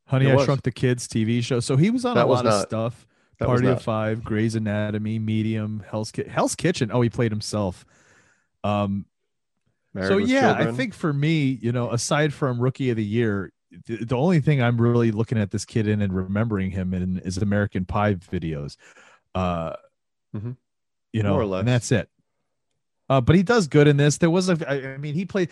Honey, It I was. Shrunk the Kids TV show. So he was on That a was lot of stuff. That Party of Five, Grey's Anatomy, Medium, Hell's, Ki- Hell's Kitchen. Oh, he played himself. Um, Married so yeah, I think for me, you know, aside from Rookie of the Year, the, the only thing I'm really looking at this kid in and remembering him in is American Pie videos. Uh, Mhm. you know, More or less. and that's it. Uh, but he does good in this. There was a, I mean, he played.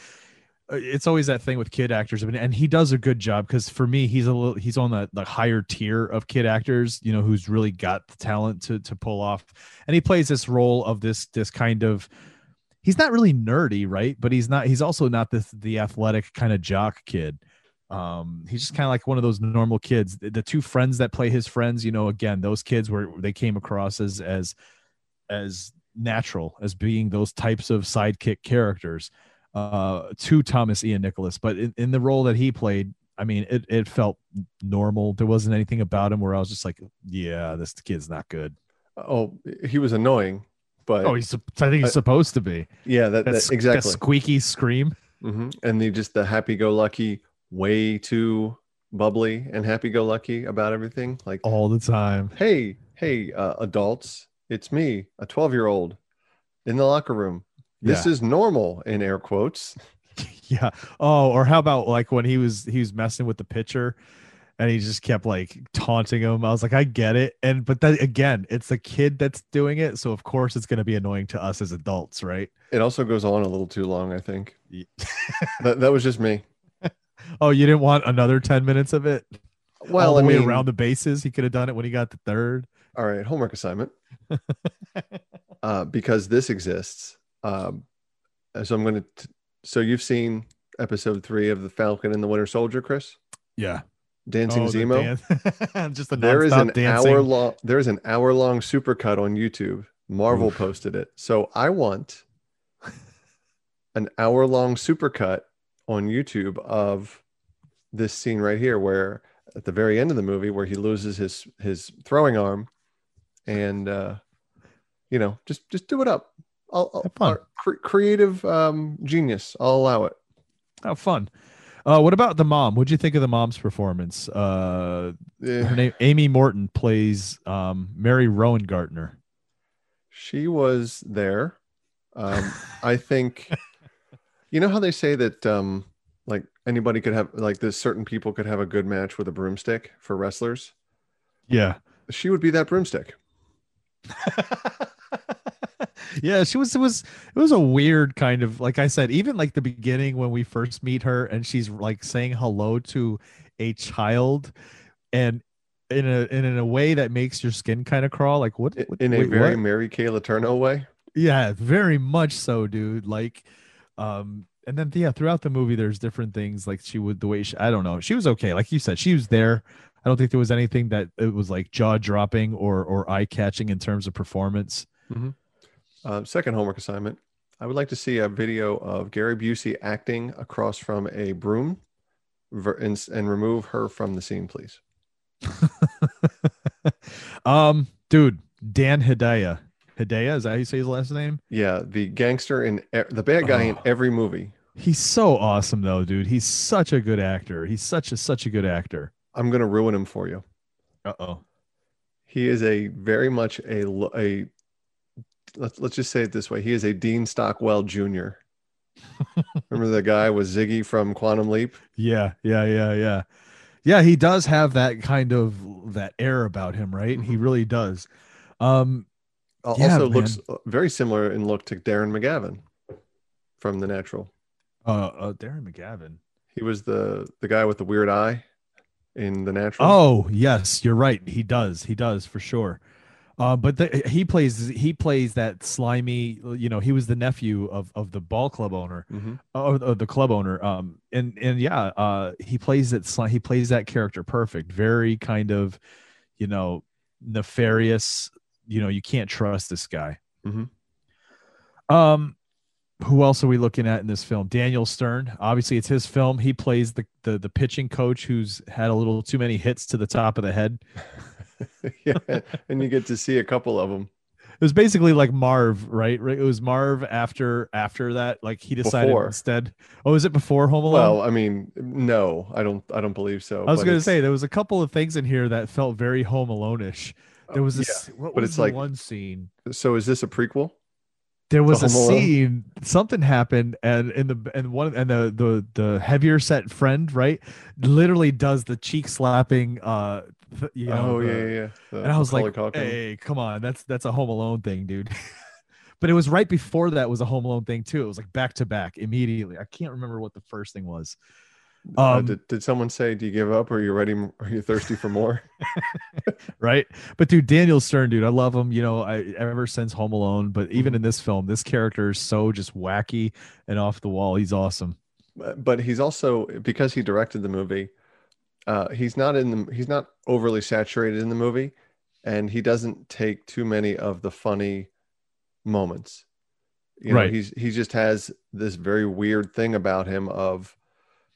uh, It's always that thing with kid actors, I mean, and he does a good job because for me, he's a little, he's on the, the higher tier of kid actors, you know, who's really got the talent to to pull off, and he plays this role of this this kind of. He's not really nerdy, right? But he's not. He's also not this the athletic kind of jock kid. Um, he's just kind of like one of those normal kids. The, the two friends that play his friends, you know, again, those kids were they came across as as as natural as being those types of sidekick characters uh, to Thomas Ian Nicholas. But in, in the role that he played, I mean, it, it felt normal. There wasn't anything about him where I was just like, yeah, this kid's not good. Oh, he was annoying, but Oh, he's, I think he's Uh, supposed to be. yeah, that, That's that exactly. That squeaky scream. hmm And the just the happy-go-lucky, way too bubbly and happy-go-lucky about everything. Like, all the time. hey, hey, uh, adults, it's me, a 12-year-old, in the locker room. This Yeah. is normal in air quotes. Yeah. Oh, or how about like when he was he was messing with the pitcher and he just kept like taunting him. I was like, I get it. And but then again, it's the kid that's doing it. So of course it's gonna be annoying to us as adults, right? It also goes on a little too long, I think. Ye- that, that was just me. Oh, you didn't want another 10 minutes of it? Well, all the I mean, around the bases. He could have done it when he got the third. All right, homework assignment. uh, because this exists. Um, so I'm going to. So you've seen episode three of the Falcon and the Winter Soldier, Chris? Yeah. Dancing Oh, the Zemo. dan- just a there is an dancing. hour long. There is an hour long supercut on YouTube. Marvel Oof. posted it. So I want an hour long supercut on YouTube of this scene right here, where at the very end of the movie, where he loses his his throwing arm, and uh, you know, just just do it up. I'll, I'll Have fun. cre- creative um, genius. I'll allow it. How fun. Uh, what about the mom? What'd you think of the mom's performance? Uh, Eh, her name Amy Morton plays um, Mary Rowengartner. She was there. Um, I think, you know how they say that, um, like anybody could have, like this certain people could have a good match with a broomstick for wrestlers. Yeah. She would be that broomstick. yeah, she was it was it was a weird kind of like I said, even like the beginning when we first meet her and she's like saying hello to a child and in a and in a way that makes your skin kind of crawl. Like what, In a wait, very what? Mary Kay Letourneau way. yeah, very much so, dude. Like um and then yeah, throughout the movie there's different things like she would the way she I don't know. She was okay. Like you said, she was there. I don't think there was anything that it was like jaw dropping or or eye catching in terms of performance. Uh, second homework assignment. I would like to see a video of Gary Busey acting across from a broom ver- and, and remove her from the scene, please. um, dude, Dan Hedaya. Hedaya, is that how you say his last name? Yeah, the gangster in the bad guy in Oh. every movie. He's so awesome though, dude. He's such a good actor. He's such a such a good actor. I'm going to ruin him for you. Uh-oh. He is a very much a a let's let's just say it this way. He is a Dean Stockwell Jr. Remember the guy was Ziggy from Quantum Leap? Yeah, yeah, yeah, yeah. Yeah, he does have that kind of that air about him, right? He really does. Um Yeah, also man. looks uh, very similar in look to Darren McGavin from The Natural. uh, uh Darren McGavin. He was the the guy with the weird eye in The Natural. Oh, yes, you're right. He does. He does for sure. Uh, but the, he plays he plays that slimy, you know, he was the nephew of of the ball club owner. Mhm. or the, the club owner um and and yeah uh he plays that sli- he plays that character perfect very kind of you know nefarious you know you can't trust this guy Mhm. um who else are we looking at in this film daniel stern obviously it's his film he plays the the, the pitching coach who's had a little too many hits to the top of the head yeah, and you get to see a couple of them. it was basically like marv right right it was marv after after that like he decided Before. instead oh is it before home alone Well, I mean, no, I don't I don't believe so. I was going to say there was a couple of things in here that felt very Home Alone-ish. There oh, was yeah, this. what but was it's the like- one scene? So is this a prequel? There was a scene. Something happened, and in the and one and the the the heavier set friend right literally does the cheek slapping. Uh, th- you know, oh the- yeah, yeah. The And I was like, Culkin. hey, come on, that's that's a Home Alone thing, dude. but it was right before that was a Home Alone thing too. It was like back to back immediately. I can't remember what the first thing was. Uh, Um, did, did someone say, "Do you give up? Or are you ready? Are you thirsty for more?" right? But dude, Daniel Stern, dude, I love him. You know, I ever since Home Alone, but even Mm-hmm. in this film, this character is so just wacky and off the wall. He's awesome. but but he's also because he directed the movie uh he's not in the he's not overly saturated in the movie and he doesn't take too many of the funny moments. You know, Right. he's he just has this very weird thing about him of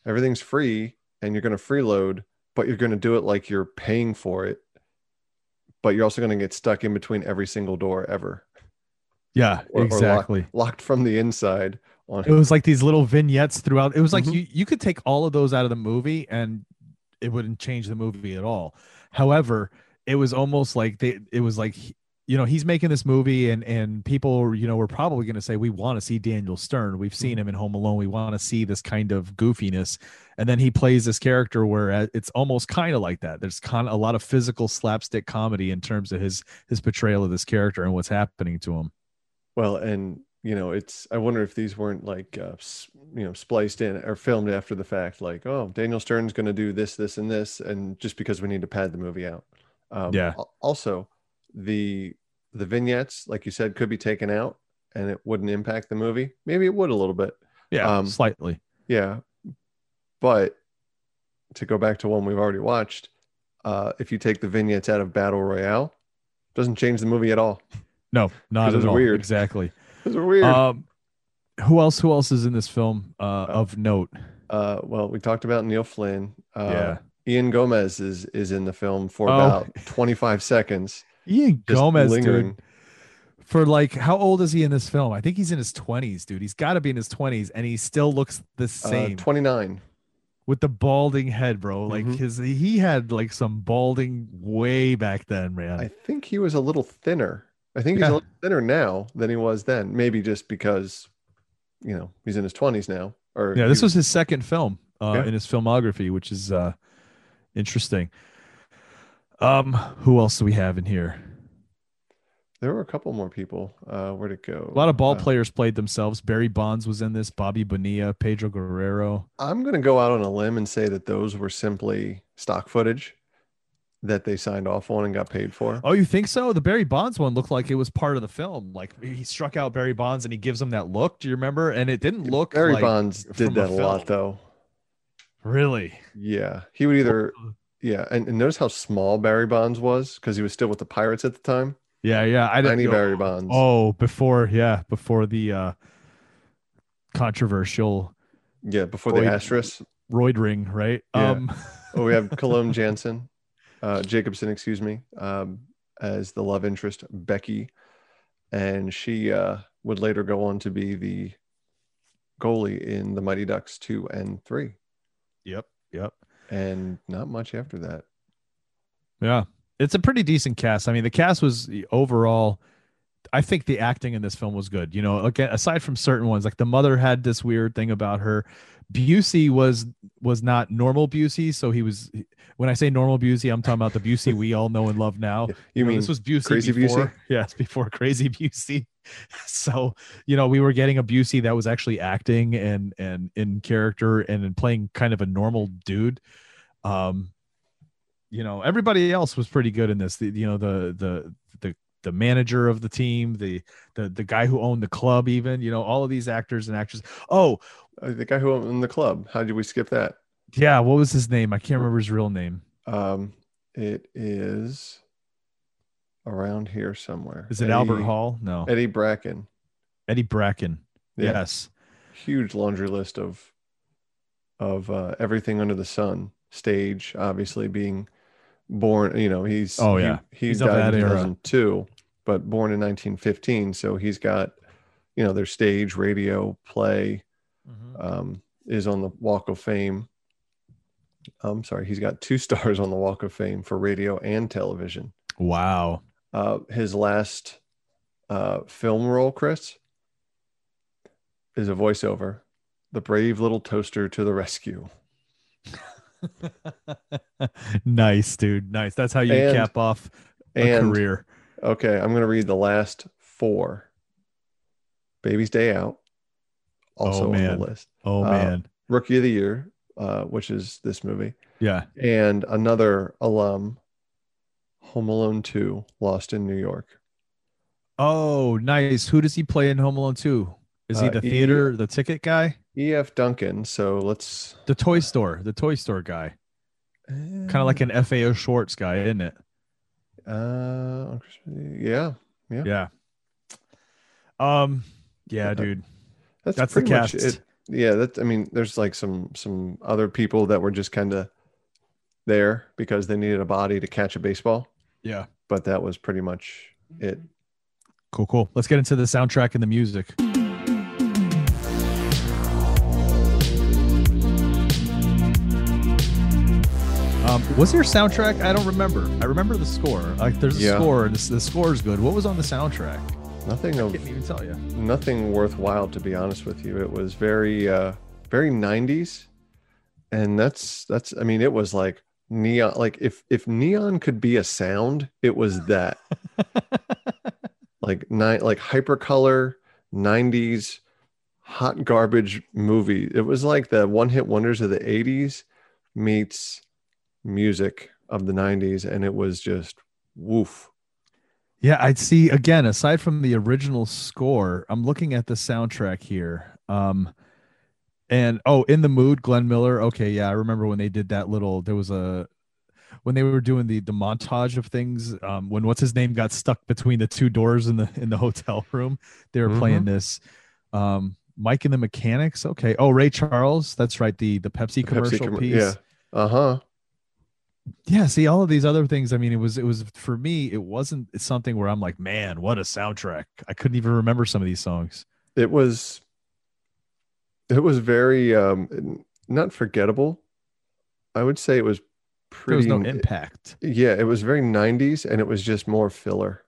everything's free and you're going to freeload, but you're going to do it like you're paying for it. But you're also going to get stuck in between every single door ever, Yeah, or- or locked- exactly. locked from the inside. On It was like these little vignettes throughout. It was like Mhm. you you could take all of those out of the movie and it wouldn't change the movie at all. However, it was almost like they it was like you know he's making this movie and and people you know were probably going to say we want to see Daniel Stern. We've seen him in Home Alone. We want to see this kind of goofiness. And then he plays this character where uh, it's almost kind of like that. There's kind of a lot of physical slapstick comedy in terms of his his portrayal of this character and what's happening to him. Well, and you know, it's I wonder if these weren't like uh, you know spliced in or filmed after the fact. Like, oh, Daniel Stern's going to do this, this, and this, and just because we need to pad the movie out. Um, Yeah. Also, the the vignettes, like you said, could be taken out, and it wouldn't impact the movie. Maybe it would a little bit. Yeah, Um, slightly. Yeah, but to go back to one we've already watched, uh, if you take the vignettes out of Battle Royale, doesn't change the movie at all. No, not at all. weird. Exactly. Those are weird. Um, who else? Who else is in this film uh, of note? Uh, well, we talked about Neil Flynn. Uh, Yeah. Ian Gomez is is in the film for Oh. about 25 seconds. Ian just Gomez, lingering. dude. For like, how old is he in this film? I think he's in his twenties, dude. He's got to be in his twenties, and he still looks the Uh, same 29. with the balding head, bro. Like Mhm. his, he had like some balding way back then, man. I think he was a little thinner. I think he's Yeah. a little thinner now than he was then. Maybe just because, you know, he's in his 20s now. Or yeah, this was his second film uh, Yeah. in his filmography, which is uh, interesting. Um, who else do we have in here? There were a couple more people. Uh, where'd it go? A lot of ball Uh, players played themselves. Barry Bonds was in this. Bobby Bonilla, Pedro Guerrero. I'm going to go out on a limb and say that those were simply stock footage that they signed off on and got paid for. Oh, you think so? The Barry Bonds one looked like it was part of the film. Like he struck out Barry Bonds and he gives him that look. Do you remember? And it didn't look Barry like, Bonds did that a lot though. Really? Yeah, he would either. Yeah, and, and notice how small Barry Bonds was because he was still with the Pirates at the time. Yeah, yeah. I didn't. Know Barry Bonds. Oh, before yeah, before the uh controversial yeah, before the Royd- asterisk. roid ring, right? Yeah. Um, Oh, we have Colombe Jansen, uh, Jacobsen, excuse me, um, as the love interest Becky, and she uh, would later go on to be the goalie in the Mighty Ducks two and three, yep, yep. And not much after that. Yeah. It's a pretty decent cast. I mean, the cast was overall I think the acting in this film was good. You know, again, aside from certain ones, like the mother had this weird thing about her. Busey was was not normal Busey, so he was. When I say normal Busey, I'm talking about the Busey we all know and love now. You know, mean this was Busey Crazy before? Busey? Yes, before Crazy Busey. So you know, we were getting a Busey that was actually acting and and in character and in playing kind of a normal dude. Um, you know, everybody else was pretty good in this. The, you know, the the the the manager of the team, the the the guy who owned the club, even you know, all of these actors and actresses. Oh, Uh, the guy who owned the club. How did we skip that? yeah, what was his name? I can't remember his real name. Um, it is around here somewhere. Is it Albert Hall? No, Eddie Bracken. Eddie Bracken. Yeah. Yes. Huge laundry list of of uh, everything under the sun. Stage, obviously being born. You know, he's Oh, he- yeah. he, He's of died that in era. 2002, but born in 1915. So he's got you know their stage, radio, play. um, is on the Walk of Fame. I'm sorry, he's got two stars on the Walk of Fame for radio and television. Wow. Uh, his last uh, film role, Chris, is a voiceover. The brave little toaster to the rescue. nice, dude. Nice. That's how you And- cap off a and- career. Okay, I'm going to read the last four. Baby's Day Out, also on man. the list. Oh uh, man. Rookie of the Year, uh, which is this movie. Yeah. and another alum, Home Alone 2, Lost in New York. Oh, nice. Who does he play in Home Alone 2? Is he Uh, the he- theater, the ticket guy? E.F. Duncan. So let's The toy store, the toy store guy. Kind of like an FAO Schwarz guy, isn't it? uh, yeah, yeah. Yeah. Um, yeah, dude. That's, That's the pretty much cast. it. Yeah, that I mean, there's like some some other people that were just kind of there because they needed a body to catch a baseball, Yeah. but that was pretty much it. Cool, cool. Let's get into the soundtrack and the music. Um, was there a soundtrack? I don't remember. I remember the score. Like, there's a Yeah. score, and the, score is good. What was on the soundtrack? Nothing of I can't even tell you. nothing worthwhile to be honest with you. It was very uh very 90s and that's that's I mean it was like neon like if if neon could be a sound, it was that. like nine like hypercolor 90s hot garbage movie. It was like the one hit wonders of the 80s meets music of the 90s and it was just woof. Yeah, I'd see again, aside from the original score, I'm looking at the soundtrack here. Um and oh, in the mood, Glenn Miller. Okay, yeah, I remember when they did that little there was a when they were doing the the montage of things, um, when what's his name got stuck between the two doors in the in the hotel room, they were playing this. Um Mike and the Mechanics. Okay. Oh, Ray Charles. That's right. The the Pepsi The Pepsi commercial piece. yeah. Uh-huh. Yeah see all of these other things i mean it was it was for me it wasn't something where i'm like man what a soundtrack. I couldn't even remember some of these songs. It was it was very um not forgettable. I would say it was pretty there was no impact. Yeah it was very 90s and it was just more filler.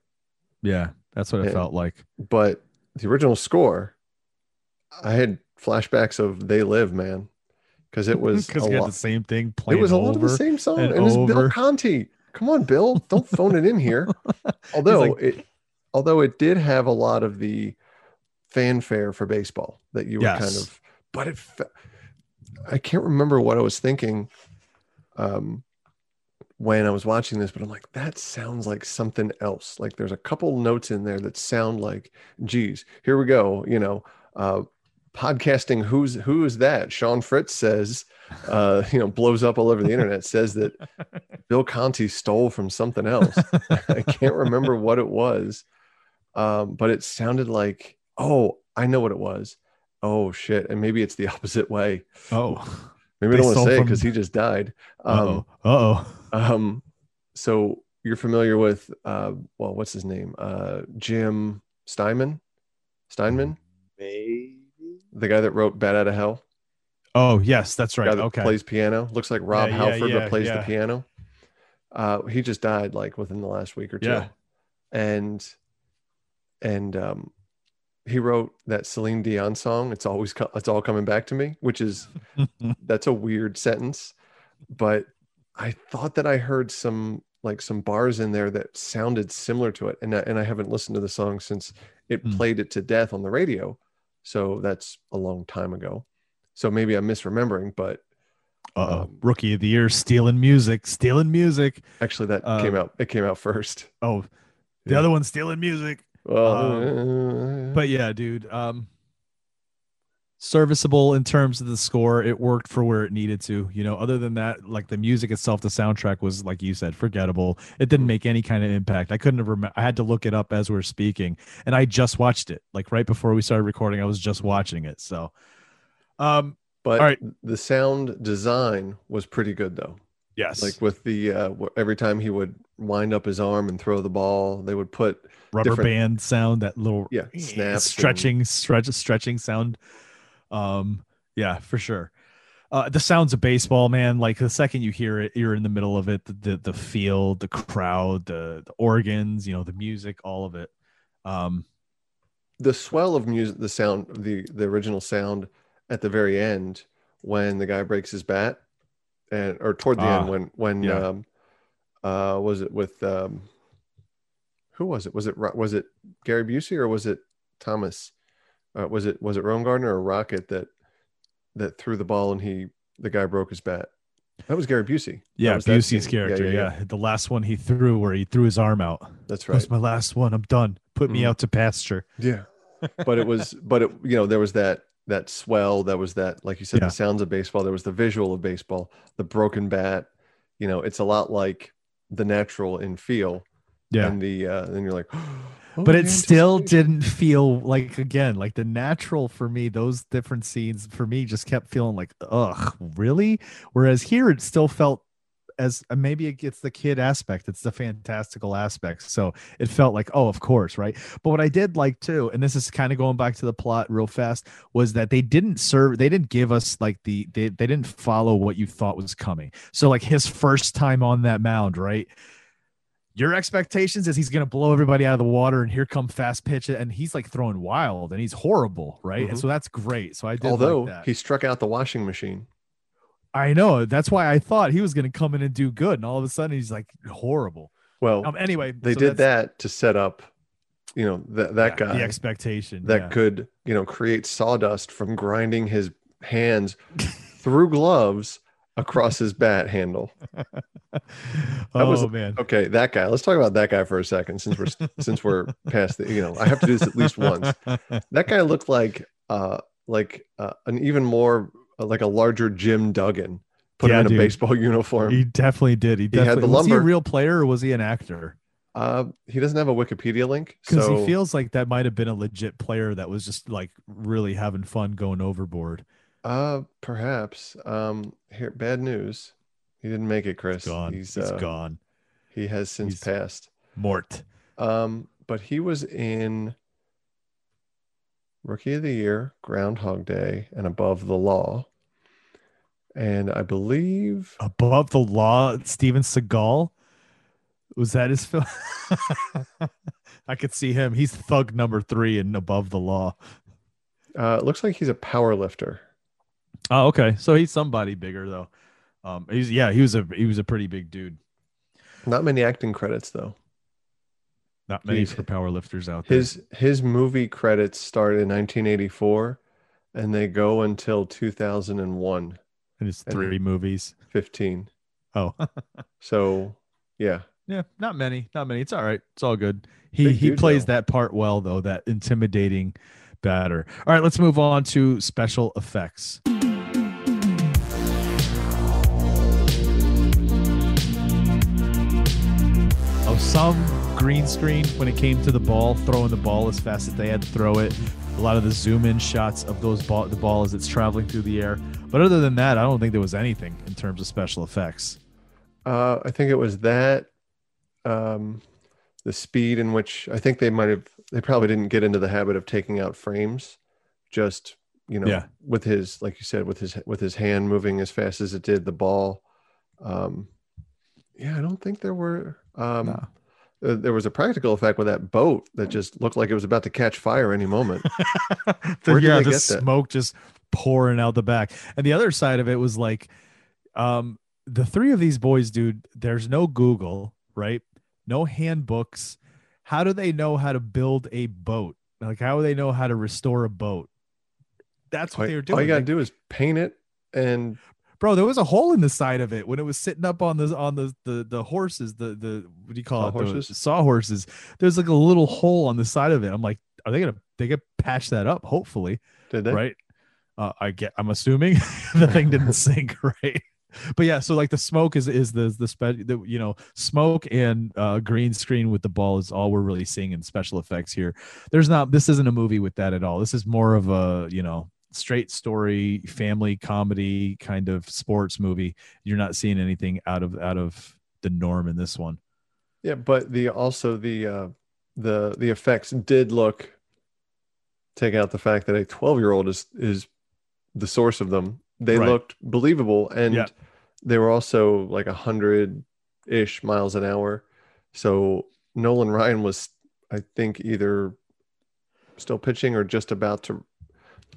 Yeah that's what it Yeah. felt like. but the original score i had flashbacks of they live man because it was because we had the same thing it was a lot of the same song and and, it's bill conti. Come on bill don't phone it in here. Although like- it although it did have a lot of the fanfare for baseball that you were kind of but it i can't remember what i was thinking um when i was watching this but i'm like that sounds like something else. Like there's a couple notes in there that sound like geez here we go you know uh podcasting who's who is that? Sean fritz says uh you know blows up all over the internet says that bill conti stole from something else. I can't remember what it was um but it sounded like oh i know what it was. Oh shit. And maybe it's the opposite way. Oh. Maybe i don't want to stole say it because he just died. Um uh-oh. uh-oh um so you're familiar with uh well what's his name? Uh jim steinman? Steinman the guy that wrote bat out of hell oh yes that's guy right that okay plays piano looks like rob Yeah, yeah, halford yeah, but plays yeah. the piano uh he just died like within the last week or two Yeah. and and um he wrote that Celine Dion song. It's always co- it's all coming back to me, which is that's a weird sentence, but I thought that I heard some like some bars in there that sounded similar to it, and I, and I haven't listened to the song since it Hmm. played it to death on the radio, so that's a long time ago. So maybe I'm misremembering, but uh-oh Um, rookie of the year stealing music stealing music actually that Um, came out. It came out first. oh the Yeah. other one's stealing music Well, Um, but yeah dude um serviceable in terms of the score. It worked for where it needed to you know other than that like the music itself the soundtrack was like you said forgettable. It didn't make any kind of impact. I couldn't have rem- i had to look it up as we are speaking and i just watched it like right before we started recording i was just watching it so um but all right. the sound design was pretty good though. yes. Like with the uh every time he would wind up his arm and throw the ball they would put rubber band sound that little Yeah, snaps and- stretching stretch stretching sound um yeah for sure. Uh the sounds of baseball man like the second you hear it you're in the middle of it the the, the field the crowd the, the organs you know the music all of it. Um the swell of music the sound the the original sound at the very end when the guy breaks his bat and or toward the Ah, end when when yeah. um uh was it with um who was it? Was it was it Gary Busey or was it Thomas uh, was it was it Ron Gardner or Rocket that that threw the ball and he the guy broke his bat? That was Gary Busey. Yeah was that Busey's scene. character yeah, the last one he threw where he threw his arm out. That's right. that's my last one. I'm done. Put me Mhm. out to pasture. Yeah. But it was, but it, you know, there was that, that swell, that was that, like you said, Yeah. the sounds of baseball, there was the visual of baseball, the broken bat, you know, it's a lot like the natural in feel. Yeah. and the uh, then you're like, oh, but it still didn't feel like again like the natural for me those different scenes for me just kept feeling like ugh really? Whereas here it still felt as uh, maybe it gets the kid aspect it's the fantastical aspect so it felt like oh of course right? But what i did like too and this is kind of going back to the plot real fast was that they didn't serve they didn't give us like the they, they didn't follow what you thought was coming. So like his first time on that mound right your expectations is he's going to blow everybody out of the water and here come fast pitch and he's like throwing wild and he's horrible right and Mhm. so that's great so i did Although like that he struck out the washing machine. i know that's why i thought he was going to come in and do good and all of a sudden he's like horrible Well, um, anyway they so did that to set up, you know, that that yeah, guy the expectation that yeah. could, you know, create sawdust from grinding his hands through gloves across his bat handle. oh was- man Okay, that guy. Let's talk about that guy for a second, since we're since we're past the. You know, I have to do this at least once. That guy looked like uh like uh, an even more uh, like a larger Jim Duggan. Put Yeah, him in dude. a baseball uniform. he definitely did he He had definitely the was he a lumber. real player or was he an actor Uh, he doesn't have a Wikipedia link, because so he feels like that might have been a legit player that was just like really having fun going overboard uh perhaps. Um, here, bad news. He didn't make it, Chris. gone He's, he's uh, gone He has since He's- passed. mort Um, but he was in Rookie of the Year, Groundhog Day, and Above the Law. And I believe above the law steven seagal was that his film i could see him he's thug number three in above the law uh, it looks like he's a power lifter. Oh okay. So he's somebody bigger though. Um he's yeah he was a he was a pretty big dude. Not many acting credits though. not many He's- for powerlifters out there. His his movie credits started in 1984, and they go until 2001, in his and- three movies? 15. oh. So yeah, yeah not many not many. It's all right. It's all good. He Big he plays though. that part well though that intimidating batter. All right let's move on to special effects some green screen when it came to the ball, throwing the ball as fast as they had to throw it. A lot of the zoom in shots of those ball, the ball as it's traveling through the air. But other than that, I don't think there was anything in terms of special effects. uh, I think it was that. Um, the speed in which I think they might have they probably didn't get into the habit of taking out frames, just you know, Yeah. with his like you said with his with his hand moving as fast as it did the ball. Um, yeah, I don't think there were. Um, No. Uh, there was a practical effect with that boat that just looked like it was about to catch fire any moment. the, yeah, the get that? smoke just pouring out the back. And the other side of it was like, um, the three of these boys, dude, there's no Google, right? No handbooks. How do they know how to build a boat? Like, how do they know how to restore a boat? That's what all, they were doing. all you gotta Like, do is paint it and bro, there was a hole in the side of it when it was sitting up on the on the the, the horses, the the what do you call it? Sawhorses? The sawhorses. There's like a little hole on the side of it. I'm like, are they gonna they get patch that up? Hopefully did they? right? Uh, I get. I'm assuming the thing didn't sink, right? But yeah, so like the smoke is is the the, spe- the you know smoke and uh, green screen with the ball is all we're really seeing in special effects here. There's not. This isn't a movie with that at all. This is more of a you know straight story, family comedy kind of sports movie. You're not seeing anything out of out of the norm in this one. Yeah, but the also the uh the the effects did look take out the fact that a 12 year old is is the source of them. They Right. looked believable and Yeah. they were also like a hundred ish miles an hour. So Nolan Ryan was I think either still pitching or just about to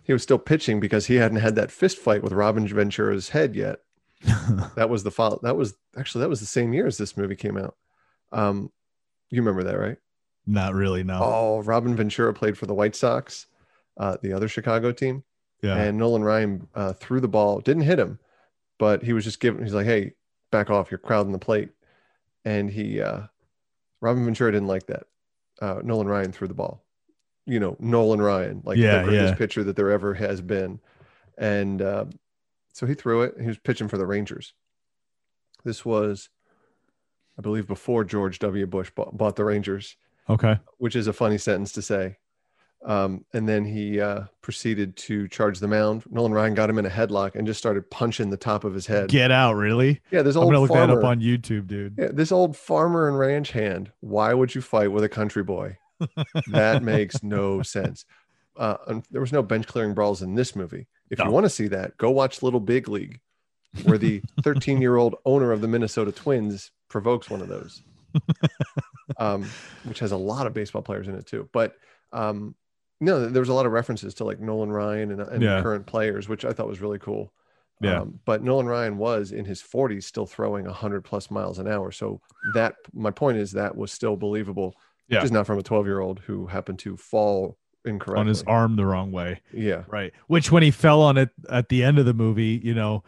he was still pitching because he hadn't had that fist fight with Robin Ventura's head yet that was the follow that was actually that was the same year as this movie came out um you remember that right not really. No. oh robin ventura played for the white sox uh the other chicago team yeah. and nolan ryan uh threw the ball didn't hit him but he was just giving he's like hey back off you're crowding the plate and he uh robin ventura didn't like that uh nolan ryan threw the ball you know nolan ryan like Yeah, the greatest yeah. pitcher that there ever has been and uh so he threw it he was pitching for the rangers this was I believe before George W. Bush bought, bought the Rangers, Okay. which is a funny sentence to say. Um, and then he uh, proceeded to charge the mound. Nolan Ryan got him in a headlock and just started punching the top of his head. Get out, really? yeah, this I'm gonna look farmer. that up on YouTube, dude. Yeah, this old farmer and ranch hand. Why would you fight with a country boy? That makes no sense. Uh, there was no bench clearing brawls in this movie. If you want to see that, go watch Little Big League, where the 13 year old owner of the Minnesota Twins provokes one of those, um, which has a lot of baseball players in it too. But um, no, there was a lot of references to like Nolan Ryan and, and Yeah. current players, which I thought was really cool. Yeah. Um, but Nolan Ryan was in his 40s still throwing 100 plus miles an hour. So that my point is that was still believable. Yeah. Just not from a 12 year old who happened to fall incorrectly. On his arm the wrong way. Yeah. Right. Which when he fell on it at the end of the movie, you know,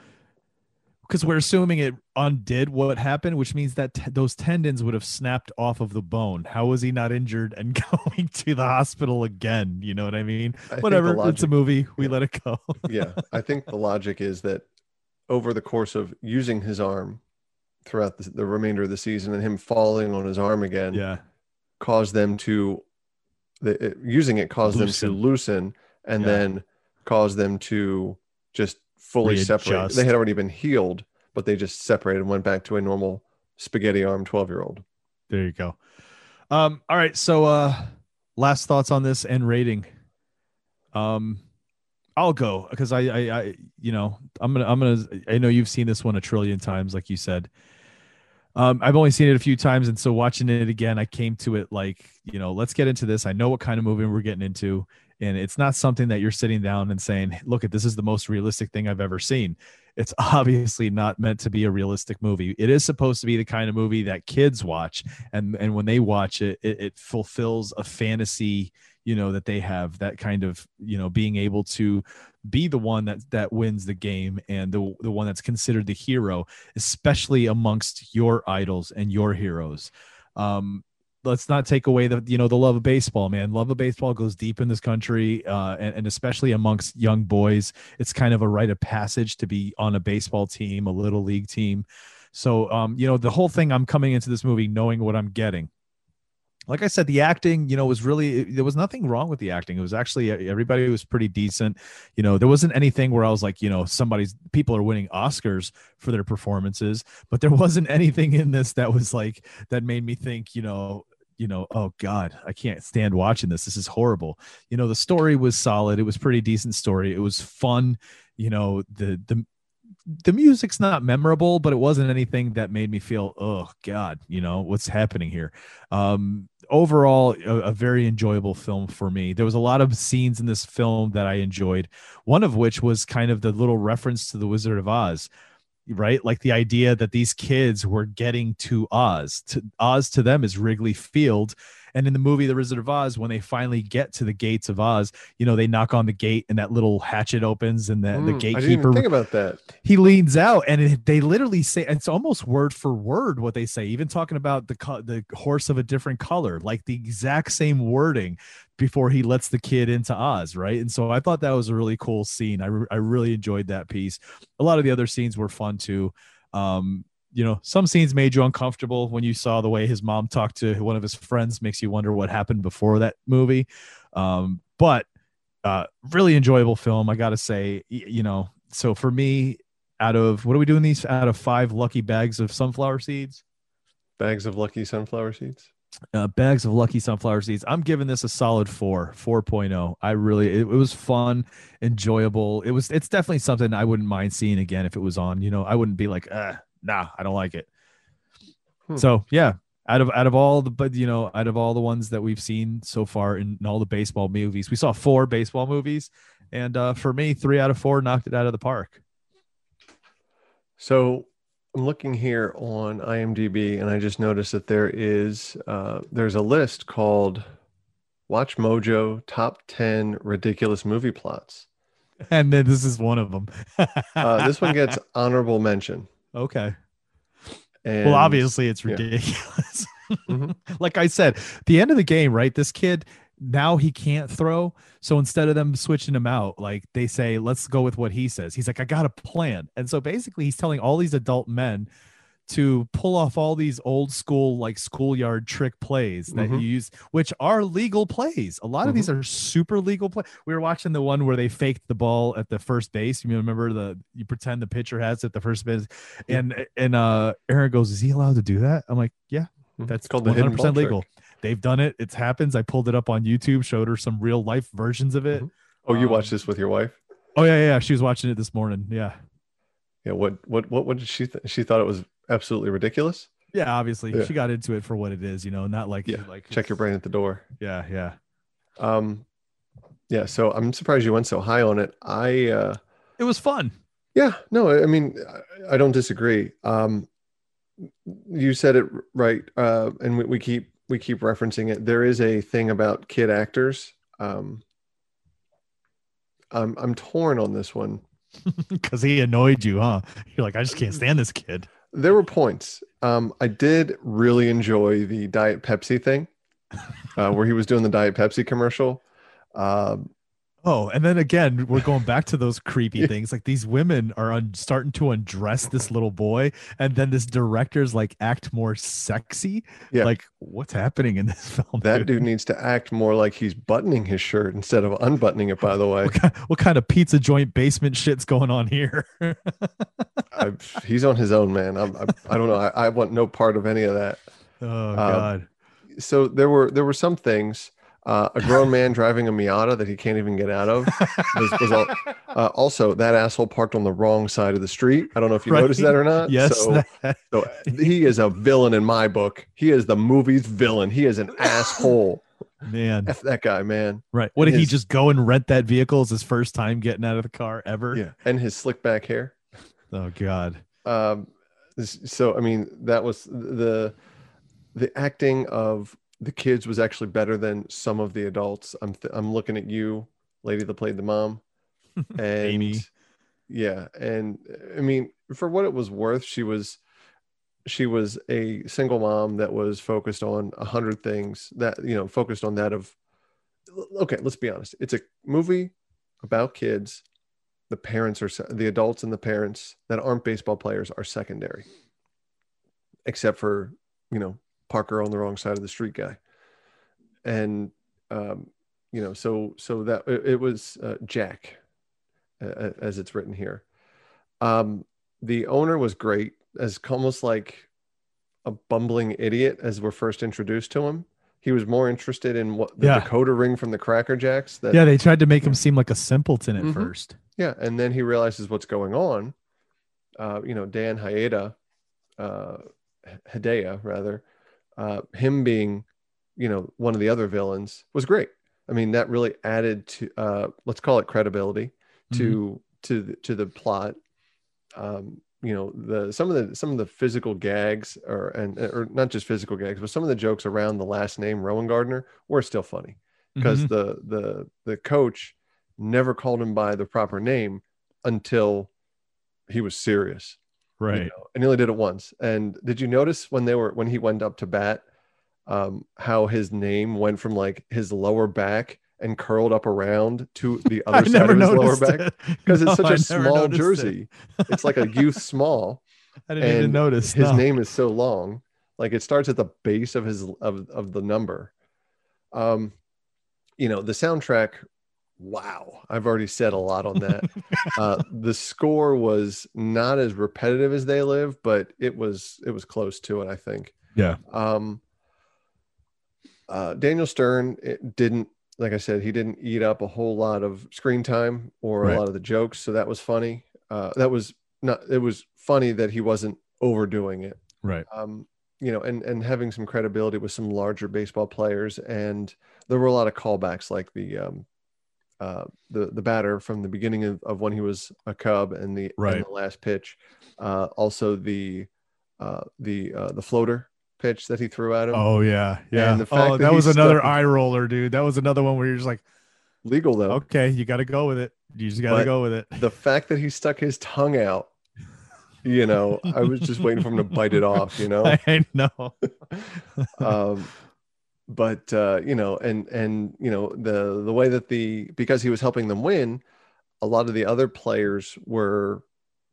because we're assuming it undid what happened, which means that t- those tendons would have snapped off of the bone. How was he not injured and going to the hospital again? You know what I mean? I Whatever. it's a movie. We yeah. let it go. yeah. I think the logic is that over the course of using his arm throughout the, the remainder of the season and him falling on his arm again yeah. Caused them to, the, it- using it caused them to loosen and Yeah. then caused them to just fully separate. They had already been healed, but they just separated and went back to a normal spaghetti arm 12 year old. There you go. Um, all right. So uh last thoughts on this and rating. Um I'll go because I, I I you know I'm gonna I'm gonna I know you've seen this one a trillion times, like you said. Um, I've only seen it a few times, and so watching it again, I came to it like, you know, let's get into this. I know what kind of movie we're getting into, and it's not something that you're sitting down and saying, "Look, at this is the most realistic thing I've ever seen." It's obviously not meant to be a realistic movie. It is supposed to be the kind of movie that kids watch, and and when they watch it, it, it fulfills a fantasy, you know, that they have that kind of, you know, being able to be the one that that wins the game and the the one that's considered the hero, especially amongst your idols and your heroes. Um, let's not take away the you know the love of baseball man. Love of baseball goes deep in this country uh, and, and especially amongst young boys. It's kind of a rite of passage to be on a baseball team a little league team. So um, you know the whole thing i'm coming into this movie knowing what i'm getting like I said, the acting, you know, was really there was nothing wrong with the acting. It was actually everybody was pretty decent. You know, there wasn't anything where I was like, you know, somebody's people are winning Oscars for their performances, but there wasn't anything in this that was like that made me think, you know, you know, oh God, I can't stand watching this. This is horrible. You know, the story was solid. It was pretty decent story. It was fun. You know, the the the music's not memorable, but it wasn't anything that made me feel, oh God, you know, what's happening here. Um, overall, a, a very enjoyable film for me. There was a lot of scenes in this film that I enjoyed. One of which was kind of the little reference to the Wizard of Oz right? Like the idea that these kids were getting to Oz. To Oz to them is Wrigley Field. And in the movie The Wizard of Oz, when they finally get to the gates of Oz, you know, they knock on the gate and that little hatchet opens and the, the Mm, I didn't gatekeeper think about that. he leans out and it, they literally say it's almost word for word what they say even talking about the co- the horse of a different color like the exact same wording before he lets the kid into Oz right? And so I thought that was a really cool scene. I, re- I really enjoyed that piece. A lot of the other scenes were fun too. Um you know some scenes made you uncomfortable when you saw the way his mom talked to one of his friends makes you wonder what happened before that movie. Um but uh really enjoyable film i gotta say you know. So for me out of what are we doing these out of five lucky bags of sunflower seeds? Bags of lucky sunflower seeds. uh, bags of lucky sunflower seeds. I'm giving this a solid four 4.0 i really it, it was fun enjoyable. It was it's definitely something i wouldn't mind seeing again if it was on. You know i wouldn't be like uh nah i don't like it Hmm. so yeah out of out of all the but you know out of all the ones that we've seen so far in, in all the baseball movies we saw four baseball movies and uh for me three out of four knocked it out of the park So I'm looking here on IMDb, and I just noticed that there is uh, there's a list called Watch Mojo Top 10 Ridiculous Movie Plots. and then this is one of them Uh, this one gets honorable mention. Okay. And well obviously it's yeah. ridiculous. Mhm. like i said the end of the game right this kid now he can't throw. So instead of them switching him out like they say let's go with what he says. He's like i got a plan. And so basically he's telling all these adult men to pull off all these old school like schoolyard trick plays that Mhm. you use, which are legal plays. A lot of these are super legal play. We were watching the one where they faked the ball at the first base. You remember the you pretend the pitcher has it at the first base, and and uh Aaron goes, "Is he allowed to do that?" I'm like, "Yeah, Mhm. that's It's called the 100 percent ball legal." They've done it. It happens. I pulled it up on YouTube, showed her some real life versions of it. Mhm. Oh, you Um, watched this with your wife? Oh yeah, yeah. She was watching it this morning. Yeah, Yeah. What what what what did she th- she thought it was absolutely ridiculous? yeah. Obviously, Yeah. she got into it for what it is. You know, not like Yeah. like Check your brain at the door. Yeah, yeah. Um yeah, so I'm surprised you went so high on it. I uh It was fun. Yeah, no, I mean, I- don't disagree. Um, you said it right, uh, and we, we keep we keep referencing it. There is a thing about kid actors. Um, I'm I'm torn on this one. because he annoyed you, huh? You're like, I just can't stand this kid. There were points. Um, I did really enjoy the Diet Pepsi thing, uh, where he was doing the Diet Pepsi commercial. Um, Oh, and then again, we're going back to those creepy things. Like these women are un- starting to undress this little boy, and then this director's like act more sexy. Yeah. Like, what's happening in this film? that dude needs to act more like he's buttoning his shirt instead of unbuttoning it. By the way, What kind, what kind of pizza joint basement shit's going on here? I, he's on his own, man. I'm, I, I don't know. I, I want no part of any of that. oh um, God. So there were there were some things. Uh, a grown man driving a Miata that he can't even get out of. Was, was all, uh, also, that asshole parked on the wrong side of the street. I don't know if you Right. noticed that or not. yes. So, so he is a villain in my book. He is the movie's villain. He is an asshole. man. F that guy, man. Right. What did he just go and rent that vehicle as his first time getting out of the car ever? Yeah, and his slick back hair. Oh God. um so i mean that was the the acting of the kids was actually better than some of the adults. I'm th- i'm looking at you lady that played the mom. And Amy. yeah and i mean for what it was worth she was she was a single mom that was focused on a hundred things that you know focused on that of okay let's be honest. It's a movie about kids. The parents are the adults and the parents that aren't baseball players are secondary. Except for you know parker on the wrong side of the street guy and um you know so so that it, it was uh, jack uh, as it's written here um the owner was great as almost like a bumbling idiot as we're first introduced to him he was more interested in what the Yeah. decoder ring from the cracker jacks that Yeah, they tried to make him seem like a simpleton at Mhm. first. yeah, and then he realizes what's going on. Uh, you know, Dan Hayeda, uh, Hidea rather, uh, him being, you know, one of the other villains was great. I mean, that really added to, uh, let's call it credibility to to the, to the plot. Um, you know, the some of the some of the physical gags, or and or not just physical gags, but some of the jokes around the last name Rowengartner were still funny because Mhm. the the the coach never called him by the proper name until he was serious you right. know, and he only did it once and did you notice when they were when he went up to bat um how his name went from like his lower back and curled up around to the other side of his lower back it. because No, it's such I a small noticed it. jersey it's like a youth small I didn't even notice. his no. name is so long like it starts at the base of his of, of the number um you know the soundtrack wow i've already said a lot on that uh the score was not as repetitive as they live but it was it was close to it i think Yeah. um uh daniel stern it didn't like i said he didn't eat up a whole lot of screen time or Right. a lot of the jokes so that was funny uh that was not it was funny that he wasn't overdoing it Right. um, you know, and and having some credibility with some larger baseball players, and there were a lot of callbacks, like the um, uh, the the batter from the beginning of, of when he was a Cub and the Right. and the last pitch, uh, also the uh, the uh, the floater pitch that he threw at him, Oh yeah. Yeah. the fact oh, that that was another eye roller, dude. That was another one where you're just like, legal though. okay, you got to go with it. You just got to go with it. The fact that he stuck his tongue out, you know, I was just waiting for him to bite it off, you know. I know. um but uh you know and and you know the the way that the because he was helping them win a lot of the other players were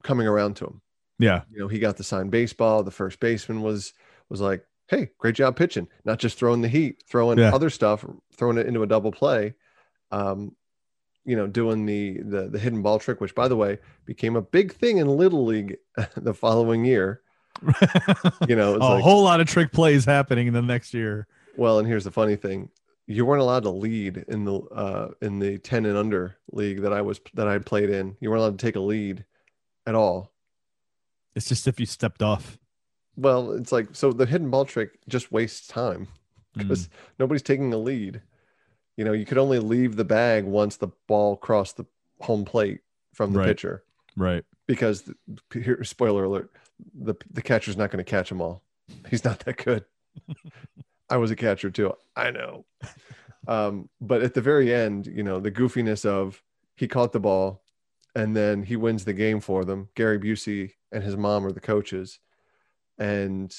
coming around to him Yeah. You know, he got the signed baseball. The first baseman was was like, "Hey, great job pitching, not just throwing the heat, throwing Yeah. other stuff, throwing it into a double play." Um, you know, doing the the the hidden ball trick, which by the way became a big thing in Little League the following year. You know, a like, whole lot of trick plays happening in the next year. Well, and here's the funny thing: you weren't allowed to lead in the uh, in the ten and under league that I was that I played in. You weren't allowed to take a lead at all. It's just if you stepped off. Well, it's like so the hidden ball trick just wastes time Mm. because nobody's taking a lead. You know, you could only leave the bag once the ball crossed the home plate from the Right. pitcher Right. because here, spoiler alert, the the catcher's not going to catch them all. He's not that good. I was a catcher too. I know. Um, but at the very end, you know, the goofiness of he caught the ball and then he wins the game for them. Gary Busey and his mom are the coaches. And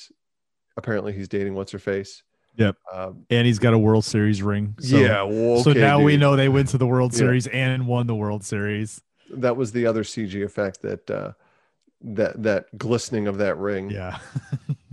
apparently he's dating what's her face. Yep. Um, And he's got a World Series ring. So, yeah. well, so okay, now we know they went to the World Yeah. Series and won the World Series. that was the other CG effect that uh that that glistening of that ring. Yeah.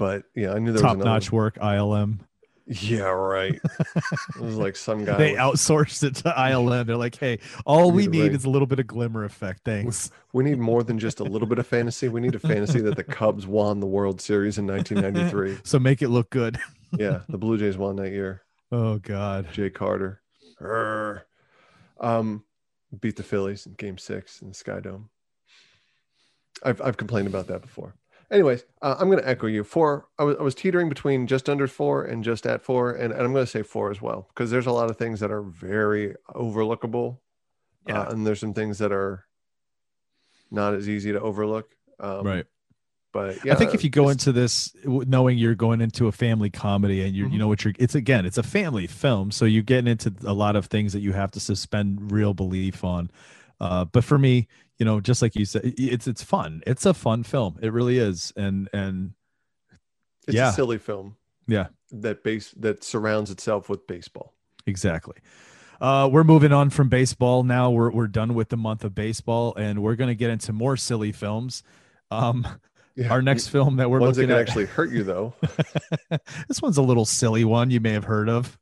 But yeah, I knew there Top was notch work, ILM. Yeah, right. it was like some guy. They with- outsourced it to ILM. They're like, hey, all we Need ring. is a little bit of glimmer effect. Thanks. we need more than just a little bit of fantasy. We need a fantasy that the Cubs won the World Series in 1993. So make it look good. Yeah, the Blue Jays won that year. Oh God. Joe Carter. Err. Um, beat the Phillies in Game Six in the Sky Dome. I've I've complained about that before. Anyways, uh, I'm going to echo you. Four. I was I was teetering between just under four and just at four, and, and I'm going to say four as well because there's a lot of things that are very overlookable, Yeah. uh, and there's some things that are not as easy to overlook. Um, right. But yeah, I think if you go into this knowing you're going into a family comedy and you Mhm. you know what you're it's again it's a family film so you're getting into a lot of things that you have to suspend real belief on. Uh, but for me, you know, just like you said, it's it's fun. It's a fun film. It really is. And and it's yeah. a silly film. Yeah. that base that surrounds itself with baseball. Exactly. Uh, we're moving on from baseball now. We're we're done with the month of baseball, and we're going to get into more silly films. Um, Yeah, our next film that we're ones that looking can at actually hurt you though. this one's a little silly one you may have heard of.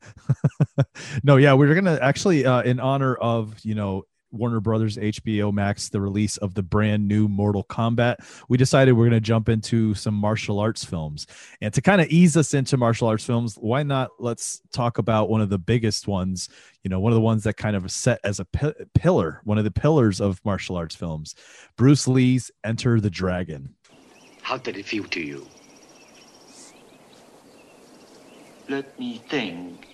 no, yeah, we're gonna actually uh, in honor of you know Warner Brothers HBO Max, the release of the brand new Mortal Kombat, we decided we're gonna jump into some martial arts films. And to kind of ease us into martial arts films, why not let's talk about one of the biggest ones, you know, one of the ones that kind of set as a pillar, one of the pillars of martial arts films, Bruce Lee's Enter the Dragon. How did it feel to you? Let me think.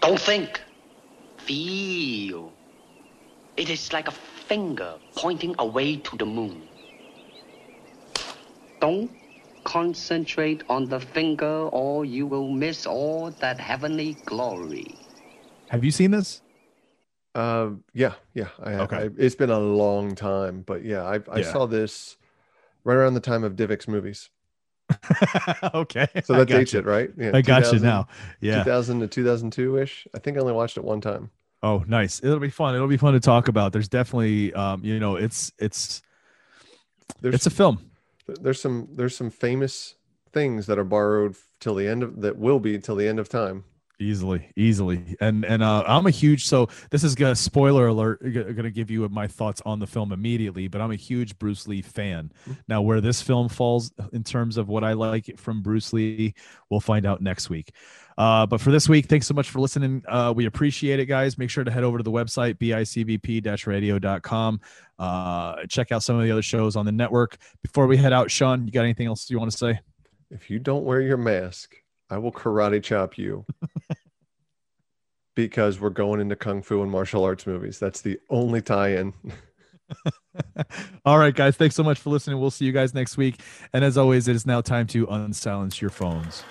Don't think. Feel. It is like a finger pointing away to the moon. Don't concentrate on the finger or you will miss all that heavenly glory. Have you seen this? Uh, yeah, yeah. I, Okay. I, it's been a long time, but yeah, I, I Yeah. saw this right around the time of Divik's movies. okay. So that dates you. it, right? Yeah, I got you now. Yeah. 2000 to 2002 ish. I think I only watched it one time. Oh, nice. It'll be fun. It'll be fun to talk about. There's definitely, um, you know, it's it's There's it's a film. there's some there's some famous things that are borrowed till the end of that will be till the end of time. Easily, easily, and and uh, I'm a huge. So this is gonna spoiler alert. Gonna give you my thoughts on the film immediately, but I'm a huge Bruce Lee fan. Now, where this film falls in terms of what I like from Bruce Lee, we'll find out next week. Uh, but for this week, thanks so much for listening. Uh, we appreciate it, guys. Make sure to head over to the website bicbp-radio.com. Uh, check out some of the other shows on the network. Before we head out, Sean, you got anything else you want to say? If you don't wear your mask, I will karate chop you. because we're going into kung fu and martial arts movies. That's the only tie-in. All right, guys. Thanks so much for listening. We'll see you guys next week. And as always, it is now time to unsilence your phones.